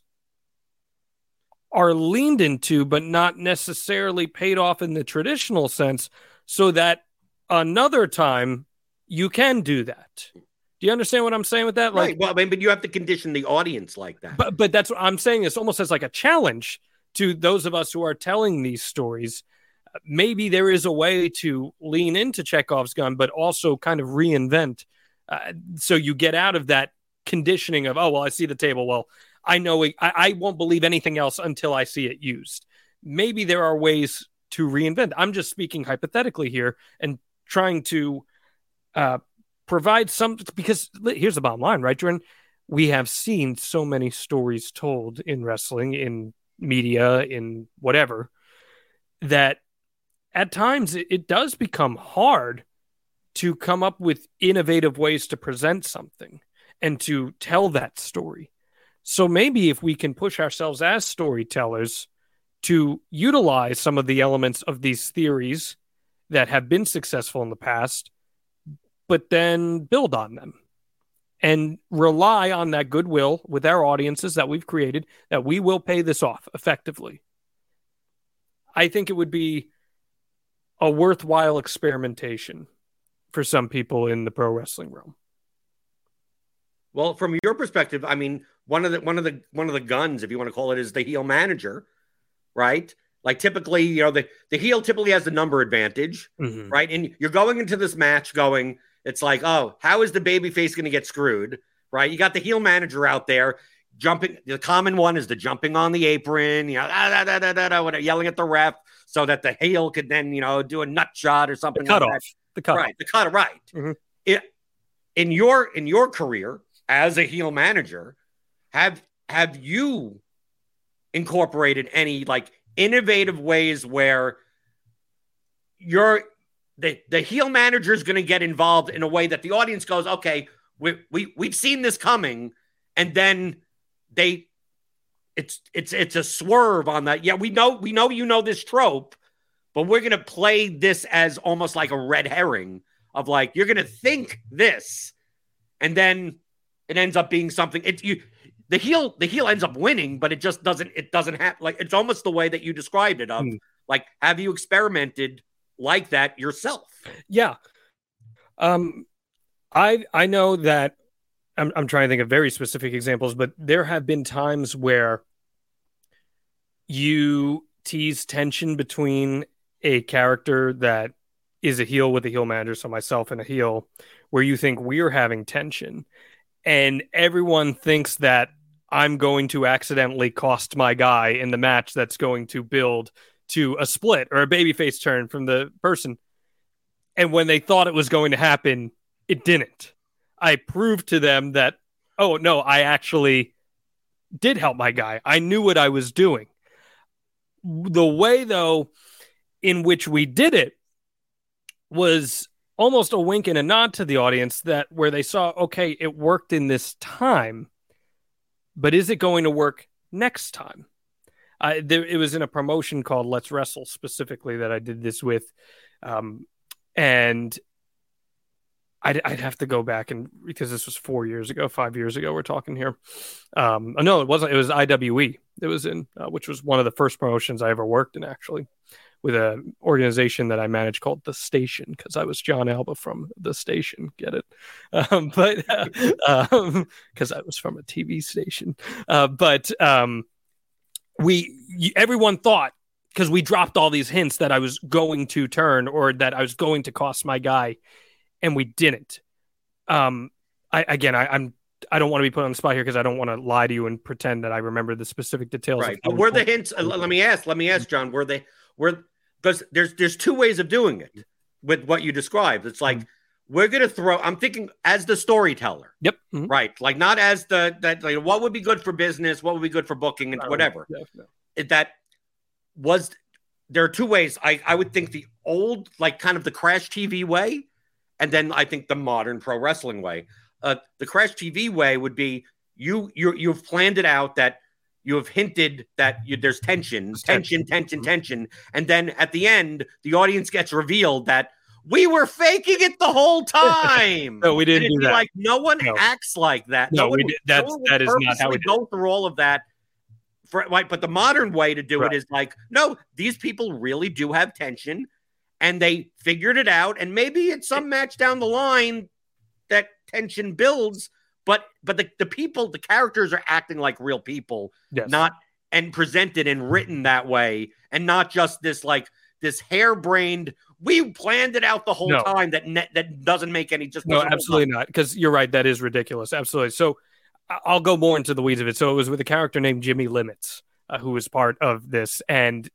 are leaned into but not necessarily paid off in the traditional sense so that another time you can do that. Do you understand what I'm saying with that? Like right well I mean, but you have to condition the audience like that but but that's what I'm saying. It's almost as like a challenge to those of us who are telling these stories. Maybe there is a way to lean into Chekhov's gun, but also kind of reinvent, uh, so you get out of that conditioning of oh well, I see the table. Well, I know I, I won't believe anything else until I see it used. Maybe there are ways to reinvent. I'm just speaking hypothetically here and trying to uh, provide some because here's the bottom line, right, Jordan? we have seen so many stories told in wrestling, in media, in whatever, that at times it does become hard to come up with innovative ways to present something and to tell that story. So maybe if we can push ourselves as storytellers to utilize some of the elements of these theories that have been successful in the past, but then build on them and rely on that goodwill with our audiences that we've created that we will pay this off effectively. I think it would be a worthwhile experimentation for some people in the pro wrestling realm. Well, from your perspective, I mean, one of the one of the one of the guns, if you want to call it, is the heel manager, right? Like typically, you know, the the heel typically has the number advantage, mm-hmm. right? And you're going into this match going, it's like, oh, how is the baby face going to get screwed? Right? You got the heel manager out there jumping. The common one is the jumping on the apron, you know, da, da, da, da, da, yelling at the ref so that the heel could then, you know, do a nut shot or something. The cut like. The cut. Right. The cut. Right. Mm-hmm. It, in your in your career as a heel manager, have have you incorporated any like innovative ways where you're the the heel manager is going to get involved in a way that the audience goes, okay, we we we've seen this coming, and then they it's it's it's a swerve on that. Yeah, we know we know you know this trope, but we're going to play this as almost like a red herring of like you're going to think this, and then it ends up being something. It you the heel the heel ends up winning, but it just doesn't it doesn't have like it's almost the way that you described it of mm. like have you experimented like that yourself. Yeah. Um, I I know that I'm I'm trying to think of very specific examples, but there have been times where you tease tension between a character that is a heel with a heel manager, so myself and a heel, where you think we're having tension, and everyone thinks that I'm going to accidentally cost my guy in the match that's going to build to a split or a babyface turn from the person. And when they thought it was going to happen, it didn't. I proved to them that, oh, no, I actually did help my guy. I knew what I was doing. The way, though, in which we did it was almost a wink and a nod to the audience that where they saw, okay, it worked in this time, but is it going to work next time? I, there, it was in a promotion called Let's Wrestle specifically that I did this with, um, and I'd, I'd, have to go back and because this was four years ago, five years ago. We're talking here. Um, no, it wasn't. It was IWE. It was in, uh, which was one of the first promotions I ever worked in, actually, with an organization that I managed called the Station because I was Jon Alba from the Station. Get it? (laughs) Um, but because uh, (laughs) um, I was from a TV station. Uh, but um, we everyone thought because we dropped all these hints that I was going to turn or that I was going to cost my guy, and we didn't. Um, I again, I, I'm I don't want to be put on the spot here because I don't want to lie to you and pretend that I remember the specific details. Right. Were the hints? Uh, let me ask. Let me ask, Jon. Were they? Were because there's there's two ways of doing it with what you described. It's like mm-hmm. we're gonna throw i'm thinking as the storyteller. Yep mm-hmm. right like not as the that like what would be good for business what would be good for booking and whatever. Yeah, that was there are two ways. I i would think the old like kind of the crash tv way and then i think the modern pro wrestling way. Uh the crash tv way would be you you you've planned it out that you have hinted that you, there's tension, tension, tension, tension, mm-hmm. tension, and then at the end, the audience gets revealed that we were faking it the whole (laughs) time. no, we didn't do that. Like no one no. acts like that. No, no we did. That's no that is not how we go through all of that. For like, but the modern way to do right. it is like, no, these people really do have tension, and they figured it out. And maybe it's some match down the line that tension builds, but but the, the people, the characters are acting like real people, yes. not and presented and written that way, and not just this like this harebrained we planned it out the whole no. time that ne- that doesn't make any just no absolutely not because you're right that is ridiculous absolutely. So i'll go more into the weeds of it. So it was with a character named jimmy limits uh, who was part of this and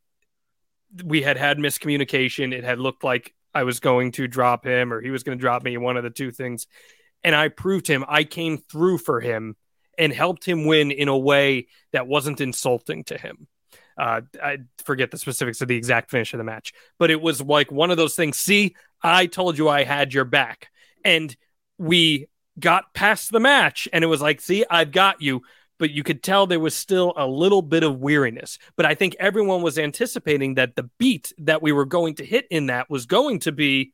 we had had miscommunication. It had looked like i was going to drop him or he was going to drop me one of the two things and i proved him i came through for him and helped him win in a way that wasn't insulting to him Uh, I forget the specifics of the exact finish of the match, but it was like one of those things. See, I told you I had your back, and we got past the match, and it was like, see, I've got you. But you could tell there was still a little bit of weariness. But I think everyone was anticipating that the beat that we were going to hit in that was going to be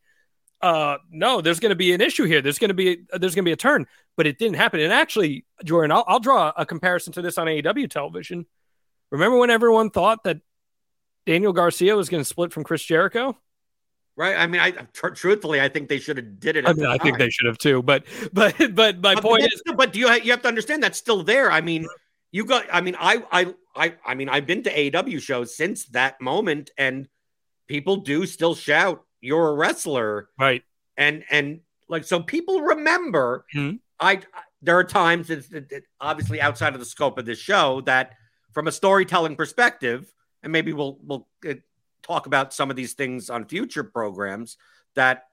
uh no there's going to be an issue here. There's going to be a, there's going to be a turn but it didn't happen. And actually jordan I'll, I'll draw a comparison to this on aew television. Remember when everyone thought that daniel garcia was going to split from chris jericho? Right i mean i tr- truthfully i think they should have did it i mean i think they should have too but but (laughs) but my but, point but is but do you you have to understand that's still there. I mean you got i mean i i i, I mean i've been to aew shows since that moment and people do still shout you're a wrestler right and and like so people remember mm-hmm. I, there are times it's, it, obviously outside of the scope of this show that from a storytelling perspective and maybe we'll we'll uh, talk about some of these things on future programs that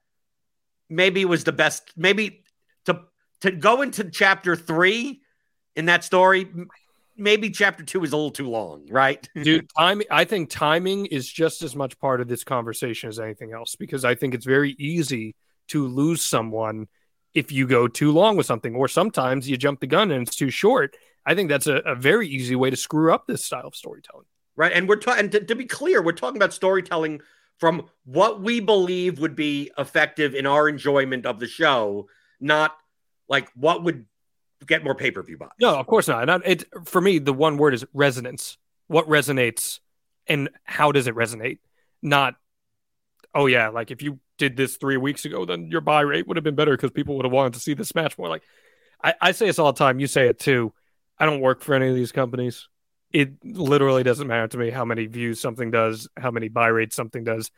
maybe was the best maybe to to go into chapter 3 in that story maybe chapter two is a little too long, right? (laughs) Dude, time I think timing is just as much part of this conversation as anything else because I think it's very easy to lose someone if you go too long with something, or sometimes you jump the gun and it's too short. I think that's a, a very easy way to screw up this style of storytelling. Right. And we're talking to, to be clear, we're talking about storytelling from what we believe would be effective in our enjoyment of the show, not like what would get more pay per view buys. No, of course not. not. It for me, the one word is resonance. What resonates, and how does it resonate? Not, oh yeah, like if you did this three weeks ago, then your buy rate would have been better because people would have wanted to see this match more. Like I, I say this all the time. You say it too. I don't work for any of these companies. It literally doesn't matter to me how many views something does, how many buy rates something does.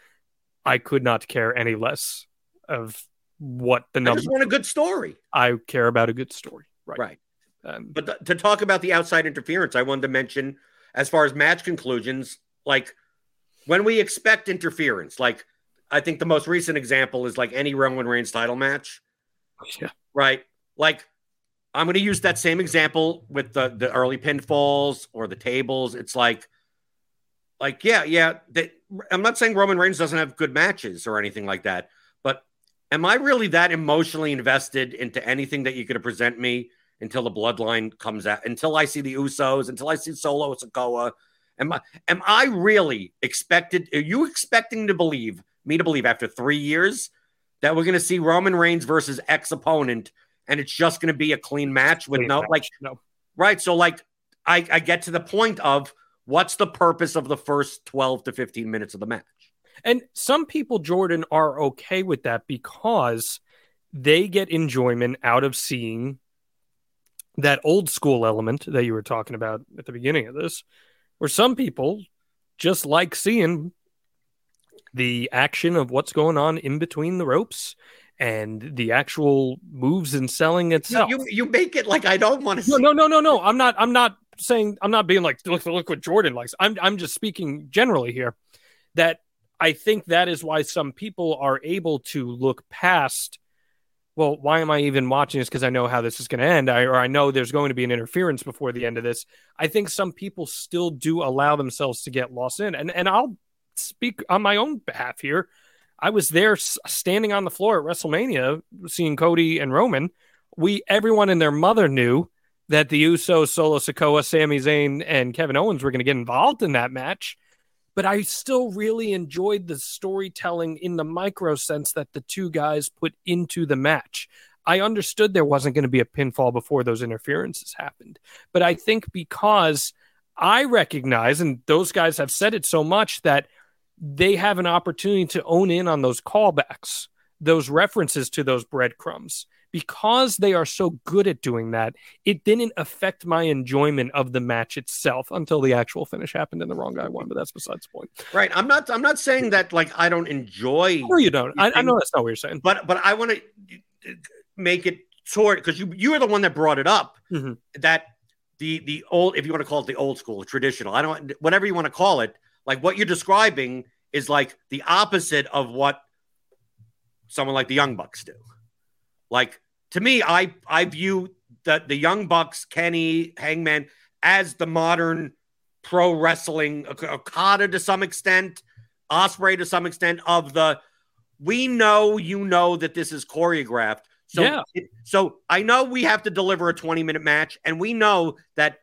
I could not care any less of what the number. I just want a good story. I care about a good story. Right. Right. Um, but th- to talk about the outside interference, I wanted to mention as far as match conclusions, like when we expect interference, like I think the most recent example is like any Roman Reigns title match. (laughs) Yeah. Right. Like I'm going to use that same example with the the early pinfalls or the tables. It's like, like yeah, yeah. That I'm not saying Roman Reigns doesn't have good matches or anything like that, but am I really that emotionally invested into anything that you could present me until the bloodline comes out, until I see the Usos, until I see Solo Sikoa. Am I am I really expected? Are you expecting to believe me to believe after three years that we're going to see Roman Reigns versus ex opponent, and it's just going to be a clean match with clean no match. like no right? So like I, I get to the point of what's the purpose of the first twelve to fifteen minutes of the match. And some people, Jordan, are okay with that because they get enjoyment out of seeing that old school element that you were talking about at the beginning of this, where some people just like seeing the action of what's going on in between the ropes and the actual moves and selling itself. You, you, make it like I don't want to. No, no, no, no, no. I'm not. I'm not saying. I'm not being like look, look what Jordan likes. I'm. I'm just speaking generally here. That I think that is why some people are able to look past well, why am I even watching this? Because I know how this is going to end, I, or I know there's going to be an interference before the end of this. I think some people still do allow themselves to get lost in, and and I'll speak on my own behalf here. I was there standing on the floor at WrestleMania, seeing Cody and Roman. We everyone and their mother knew that the Usos, Solo Sikoa, Sami Zayn, and Kevin Owens were going to get involved in that match but I still really enjoyed the storytelling in the micro sense that the two guys put into the match. I understood there wasn't going to be a pinfall before those interferences happened. But I think because I recognize, and those guys have said it so much, that they have an opportunity to own in on those callbacks, those references to those breadcrumbs because they are so good at doing that, it didn't affect my enjoyment of the match itself until the actual finish happened and the wrong guy won. But that's besides the point. Right. I'm not. I'm not saying that like I don't enjoy. No, you don't. I, I, know that's not what you're saying. But but I want to make it sort because you you are the one that brought it up mm-hmm. that the the old if you want to call it the old school traditional I don't whatever you want to call it like what you're describing is like the opposite of what someone like the Young Bucks do. Like to me, I I view the the young bucks, Kenny, Hangman, as the modern pro wrestling, uh, Okada to some extent, Ospreay to some extent, of the we know you know that this is choreographed. So, Yeah. so I know we have to deliver a 20 minute match, and we know that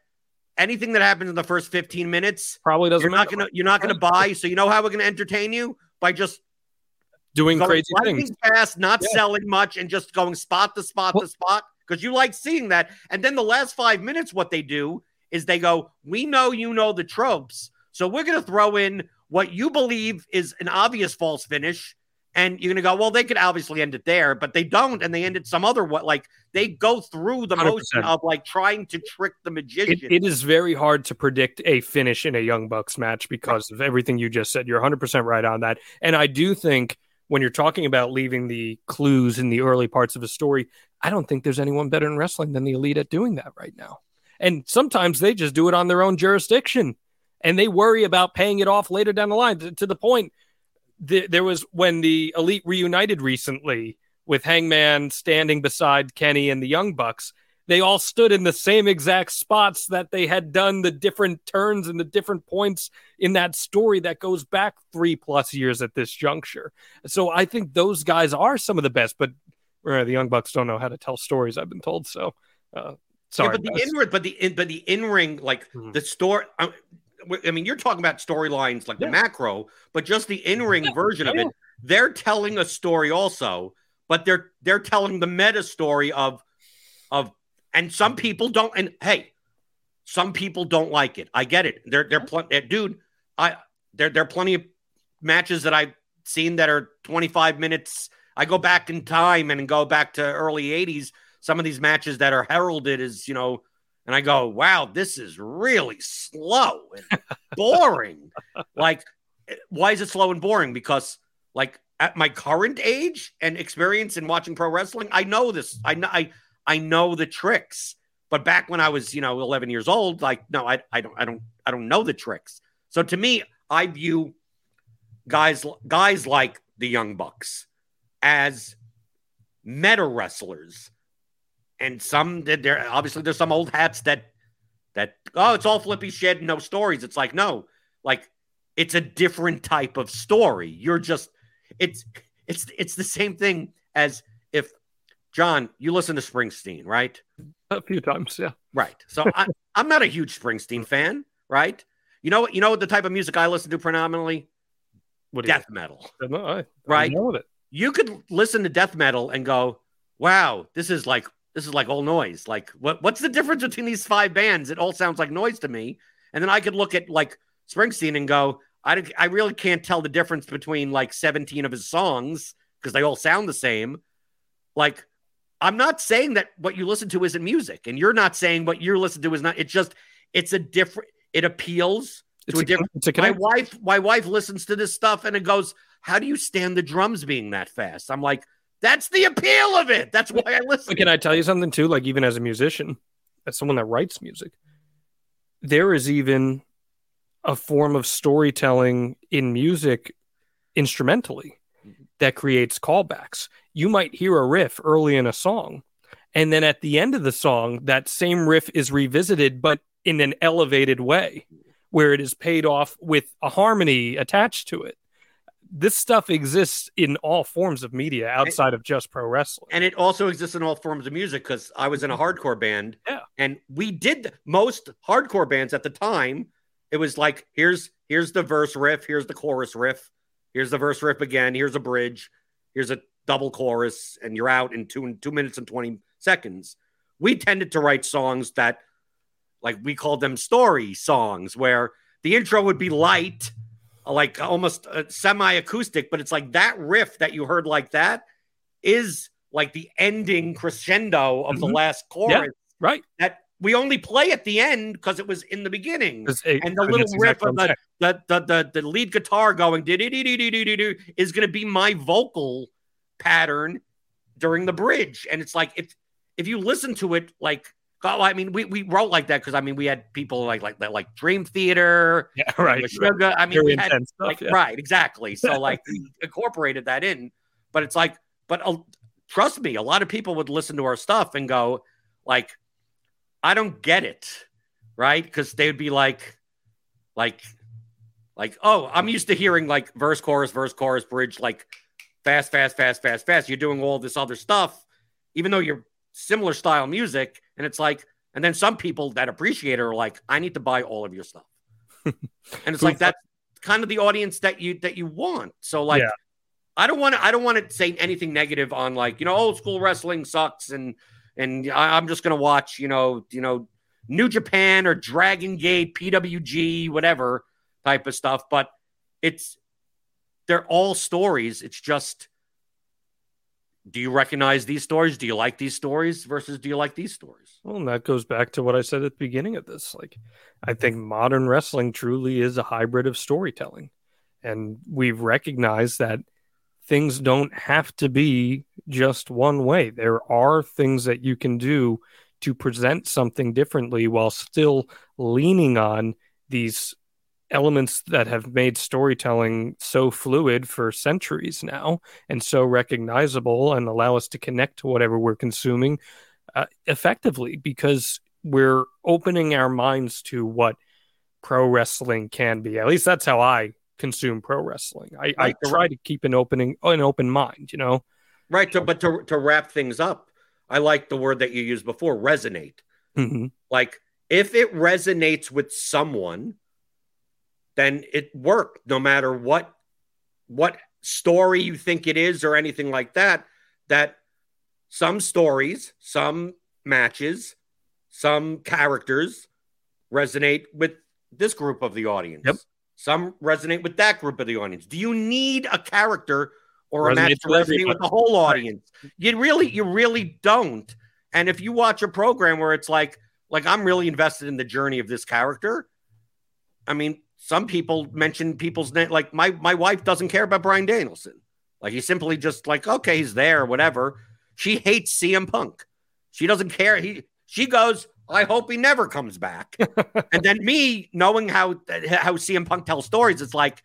anything that happens in the first 15 minutes, Probably doesn't you're not matter. gonna you're not gonna (laughs) buy. So you know how we're gonna entertain you by just doing going crazy things. fast, not Yeah. selling much, and just going spot to spot Well- to spot because you like seeing that. And then the last five minutes, what they do is they go, "We know you know the tropes, so we're going to throw in what you believe is an obvious false finish." And you're gonna go, well, they could obviously end it there, but they don't, and they end it some other what like they go through the motion 100%. of like trying to trick the magician. It, it is very hard to predict a finish in a Young Bucks match because of everything you just said. You're 100% right on that. And I do think when you're talking about leaving the clues in the early parts of a story, I don't think there's anyone better in wrestling than the elite at doing that right now. And sometimes they just do it on their own jurisdiction and they worry about paying it off later down the line to, to the point th- there was when the elite reunited recently with Hangman standing beside Kenny and the Young Bucks they all stood in the same exact spots that they had done the different turns and the different points in that story that goes back three plus years at this juncture. So I think those guys are some of the best, but uh, the Young Bucks don't know how to tell stories. I've been told so. Uh, sorry, yeah, but the in but the in, but the in ring like Mhm. the story. I, I mean, you're talking about storylines like Yeah. the macro, but just the in ring Yeah, version of it. They're telling a story also, but they're they're telling the meta story of of and some people don't. And hey, some people don't like it. I get it. They're they're pl- uh, dude. I there there are plenty of matches that I've seen that are 25 minutes. I go back in time and go back to early 80s. Some of these matches that are heralded as you know, and I go, wow, this is really slow and (laughs) boring. like, why is it slow and boring? Because like at my current age and experience in watching pro wrestling, I know this. I know I I know the tricks. But back when I was, you know, 11 years old, like, no, I, I don't, I don't, I don't know the tricks. So to me, I view guys, guys like the Young Bucks as meta wrestlers, and some that there obviously there's some old hats that that oh, it's all flippy shit, no stories. It's like no, like it's a different type of story. You're just it's it's it's the same thing as Jon, you listen to Springsteen, right? a few times. Yeah. Right. So I, (laughs) I'm not a huge Springsteen fan, right? You know what? You know what the type of music I listen to predominantly? What do you Death metal. No, I, I Right. know it. You could listen to death metal and go, "Wow, this is like this is like all noise. Like what what's the difference between these five bands? It all sounds like noise to me." And then I could look at like Springsteen and go, "I I really can't tell the difference between like 17 of his songs because they all sound the same." Like I'm not saying that what you listen to isn't music, and you're not saying what you listen to is not. It's just it's a different. It appeals It's to a a, different. it's a My wife, my wife listens to this stuff and it goes, "How do you stand the drums being that fast?" I'm like, "That's the appeal of it. That's why I listen." But can I tell you something too? Like even as a musician, as someone that writes music, there is even a form of storytelling in music instrumentally that creates callbacks. You might hear a riff early in a song, and then at the end of the song, that same riff is revisited, but in an elevated way, where it is paid off with a harmony attached to it. This stuff exists in all forms of media outside of just pro wrestling. and it also exists in all forms of music because I was in a hardcore band. Yeah. And we did most hardcore bands at the time. It was like, here's here's the verse riff, here's the chorus riff, here's the verse riff again, here's a bridge, here's a double chorus, and you're out in two two minutes and 20 seconds. We tended to write songs that like we called them story songs where the intro would be light, like almost uh, semi-acoustic, but it's like that riff that you heard like that is like the ending crescendo of the Mhm. last chorus Right. that we only play at the end because it was in the beginning. it- And the little riff exactly of the, the, the, the, the lead guitar going is going to be my vocal pattern during the bridge. And it's like, if, if you listen to it, like, oh, I mean, we, we wrote like that because I mean, we had people like, like, like Dream Theater, (laughs) Yeah, right. Sugar. I mean, Very we had stuff. like yeah. right exactly so (laughs) like we incorporated that in but it's like but uh, trust me a lot of people would listen to our stuff and go like i don't get it right? Because they would be like like like oh i'm used to hearing like verse chorus verse chorus bridge like fast fast fast fast fast. You're doing all this other stuff even though you're similar style music. And it's like and then some people that appreciate it are like i need to buy all of your stuff. (laughs) And it's like that's kind of the audience that you that you want. So like Yeah. i don't want to i don't want to say anything negative on like you know old school wrestling sucks and and I, i'm just gonna watch you know you know new japan or dragon gate pwg whatever type of stuff but it's they're all stories it's just do you recognize these stories do you like these stories versus do you like these stories Well, and that goes back to what I said at the beginning of this. Like, I think modern wrestling truly is a hybrid of storytelling. And we've recognized that things don't have to be just one way. There are things that you can do to present something differently while still leaning on these elements that have made storytelling so fluid for centuries now and so recognizable and allow us to connect to whatever we're consuming uh, effectively because we're opening our minds to what pro wrestling can be. At least that's how I consume pro wrestling. I, I Right, the- try to keep an opening an open mind, you know. right to, but to, to wrap things up i like the word that you used before resonate Mhm. like if it resonates with someone then it worked no matter what what story you think it is or anything like that that some stories some matches some characters resonate with this group of the audience Yep. Some resonate with that group of the audience. Do you need a character or a match to with resonate everybody. with the whole audience? You really you really don't. And if you watch a program where it's like like i'm really invested in the journey of this character i mean some people mention people's name like my my wife doesn't care about brian danielson. Like he's simply just like okay he's there whatever. She hates cm punk. She doesn't care. He she goes i hope he never comes back and then me knowing how how cm punk tells stories it's like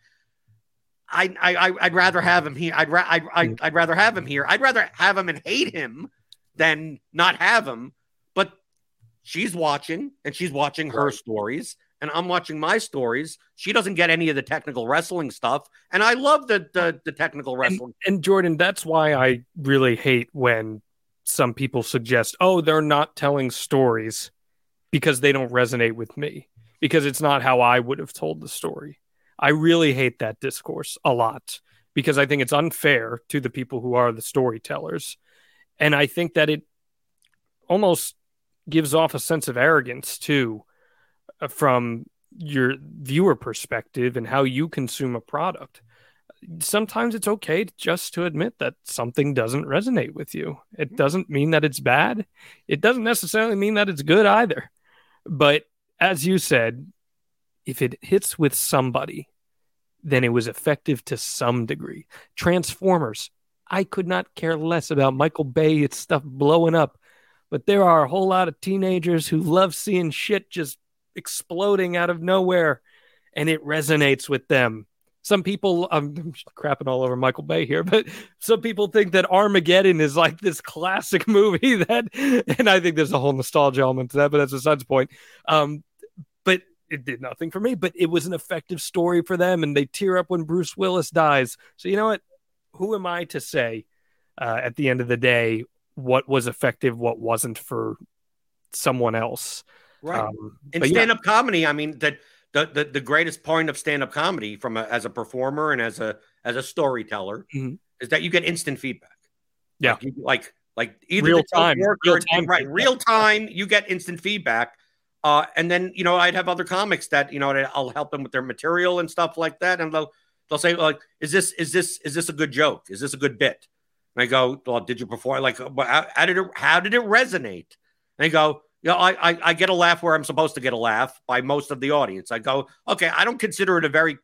I, I, I- I'd rather have him here. I'd, ra- I'd, I'd, I'd rather have him here. I'd rather have him and hate him than not have him. But she's watching and she's watching her stories and I'm watching my stories. She doesn't get any of the technical wrestling stuff. And I love the, the, the technical wrestling. And Jordan, that's why I really hate when some people suggest, "Oh, they're not telling stories because they don't resonate with me because it's not how I would have told the story." I really hate that discourse a lot because I think it's unfair to the people who are the storytellers. And I think that it almost gives off a sense of arrogance too uh, from your viewer perspective and how you consume a product. Sometimes it's okay just to admit that something doesn't resonate with you. It doesn't mean that it's bad. It doesn't necessarily mean that it's good either. But as you said, if it hits with somebody, then it was effective to some degree. Transformers, I could not care less about Michael Bay, its stuff blowing up. But there are a whole lot of teenagers who love seeing shit just exploding out of nowhere, and it resonates with them. Some people, I'm (laughs) crapping all over Michael Bay here, but some people think that Armageddon is like this classic (laughs) movie that, and I think there's a whole nostalgia element to that, but that's besides the point. Um, but it did nothing for me, but it was an effective story for them, and they tear up when Bruce Willis dies. So you know what? Who am I to say uh, at the end of the day what was effective, what wasn't for someone else? Right. Um, In stand up comedy, I mean, that the, the, the greatest point of stand up comedy from a, as a performer and as a, as a storyteller Mhm. is that you get instant feedback. Yeah. Like, you, like, like either Real time, real or time right, feedback. real time. You get instant feedback, uh, and then you know I'd have other comics that you know I'll help them with their material and stuff like that, and they'll they'll say like, "Is this is this is this a good joke? Is this a good bit?" And I go, "Well, did you perform? Like, how, how did it how did it resonate?" And they go, "You know, I, I I get a laugh where I'm supposed to get a laugh by most of the audience." I go, "Okay, I don't consider it a very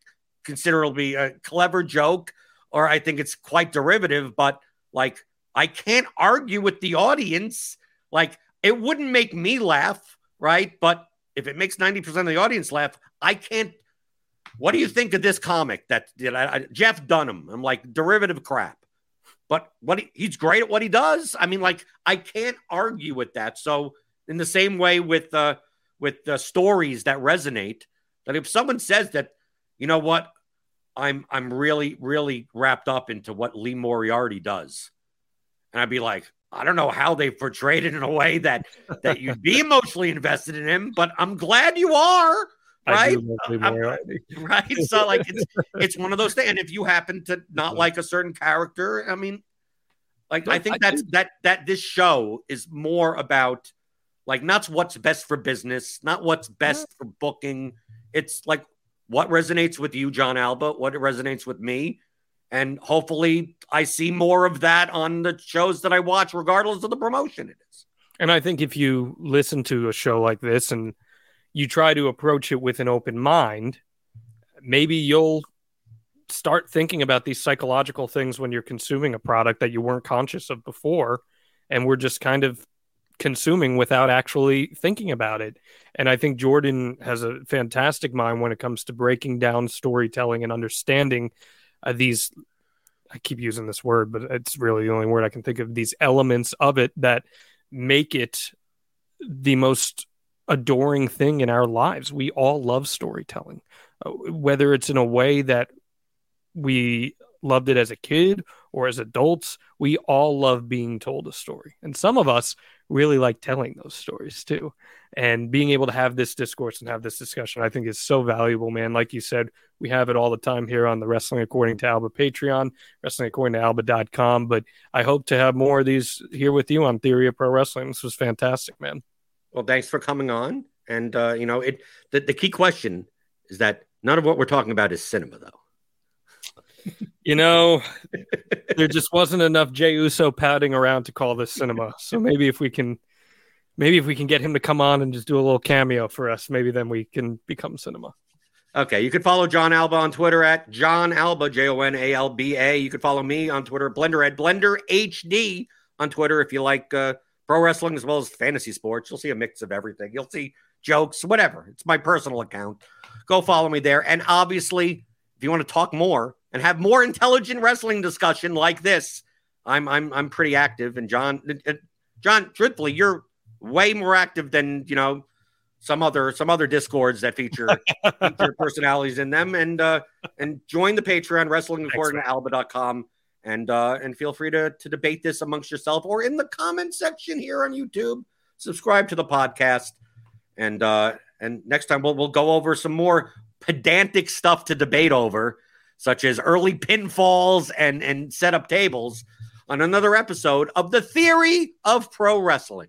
considerably a clever joke, or I think it's quite derivative, but like." I can't argue with the audience. Like it wouldn't make me laugh, right? But if it makes 90% of the audience laugh, I can't. What do you think of this comic that did Jeff Dunham? I'm like derivative crap. But what he, he's great at what he does. I mean, like I can't argue with that. So in the same way with uh with the stories that resonate, that if someone says that, you know what, I'm I'm really really wrapped up into what Lee Moriarty does, and I'd be like, I don't know how they portrayed it in a way that that you'd be emotionally invested in him, but I'm glad you are. Right, (laughs) (laughs) right. So like it's it's one of those things. And if you happen to not like a certain character, I mean, like no, I think I that's do. that that this show is more about like not what's best for business, not what's best mm-hmm. for booking. It's like what resonates with you, Jon Alba, what resonates with me. And hopefully I see more of that on the shows that I watch, regardless of the promotion it is. And I think if you listen to a show like this and you try to approach it with an open mind, maybe you'll start thinking about these psychological things when you're consuming a product that you weren't conscious of before. And we're just kind of consuming without actually thinking about it. And I think Jordan has a fantastic mind when it comes to breaking down storytelling and understanding uh, these. I keep using this word, but it's really the only word I can think of. These elements of it that make it the most adoring thing in our lives. We all love storytelling, uh, whether it's in a way that we loved it as a kid or as adults. We all love being told a story. And some of us really like telling those stories too. And being able to have this discourse and have this discussion, I think is so valuable, man. Like you said, we have it all the time here on the Wrestling According to Alba Patreon, wrestling according to alba.com. But I hope to have more of these here with you on Theory of Pro Wrestling. This was fantastic, man. Well, thanks for coming on. And uh, you know, it the, the key question is that none of what we're talking about is cinema though you know, there just (laughs) wasn't enough Jey Uso padding around to call this cinema. So maybe if we can, maybe if we can get him to come on and just do a little cameo for us, maybe then we can become cinema. Okay, you can follow Jon Alba on Twitter at Jon Alba, J O N A L B A. You can follow me on Twitter, Blender at Blender HD on Twitter if you like uh, pro wrestling as well as fantasy sports. You'll see a mix of everything. You'll see jokes, whatever. It's my personal account. Go follow me there. And obviously, if you want to talk more, and have more intelligent wrestling discussion like this, I'm I'm I'm pretty active. And Jon, uh, Jon, truthfully, you're way more active than you know some other some other discords that feature, (laughs) feature personalities in them. And uh, and join the Patreon wrestling according to alba.com and uh, and feel free to to debate this amongst yourself or in the comment section here on YouTube. Subscribe to the podcast and uh, and next time we'll we'll go over some more pedantic stuff to debate over such as early pinfalls and, and set up tables on another episode of The Theory of Pro Wrestling.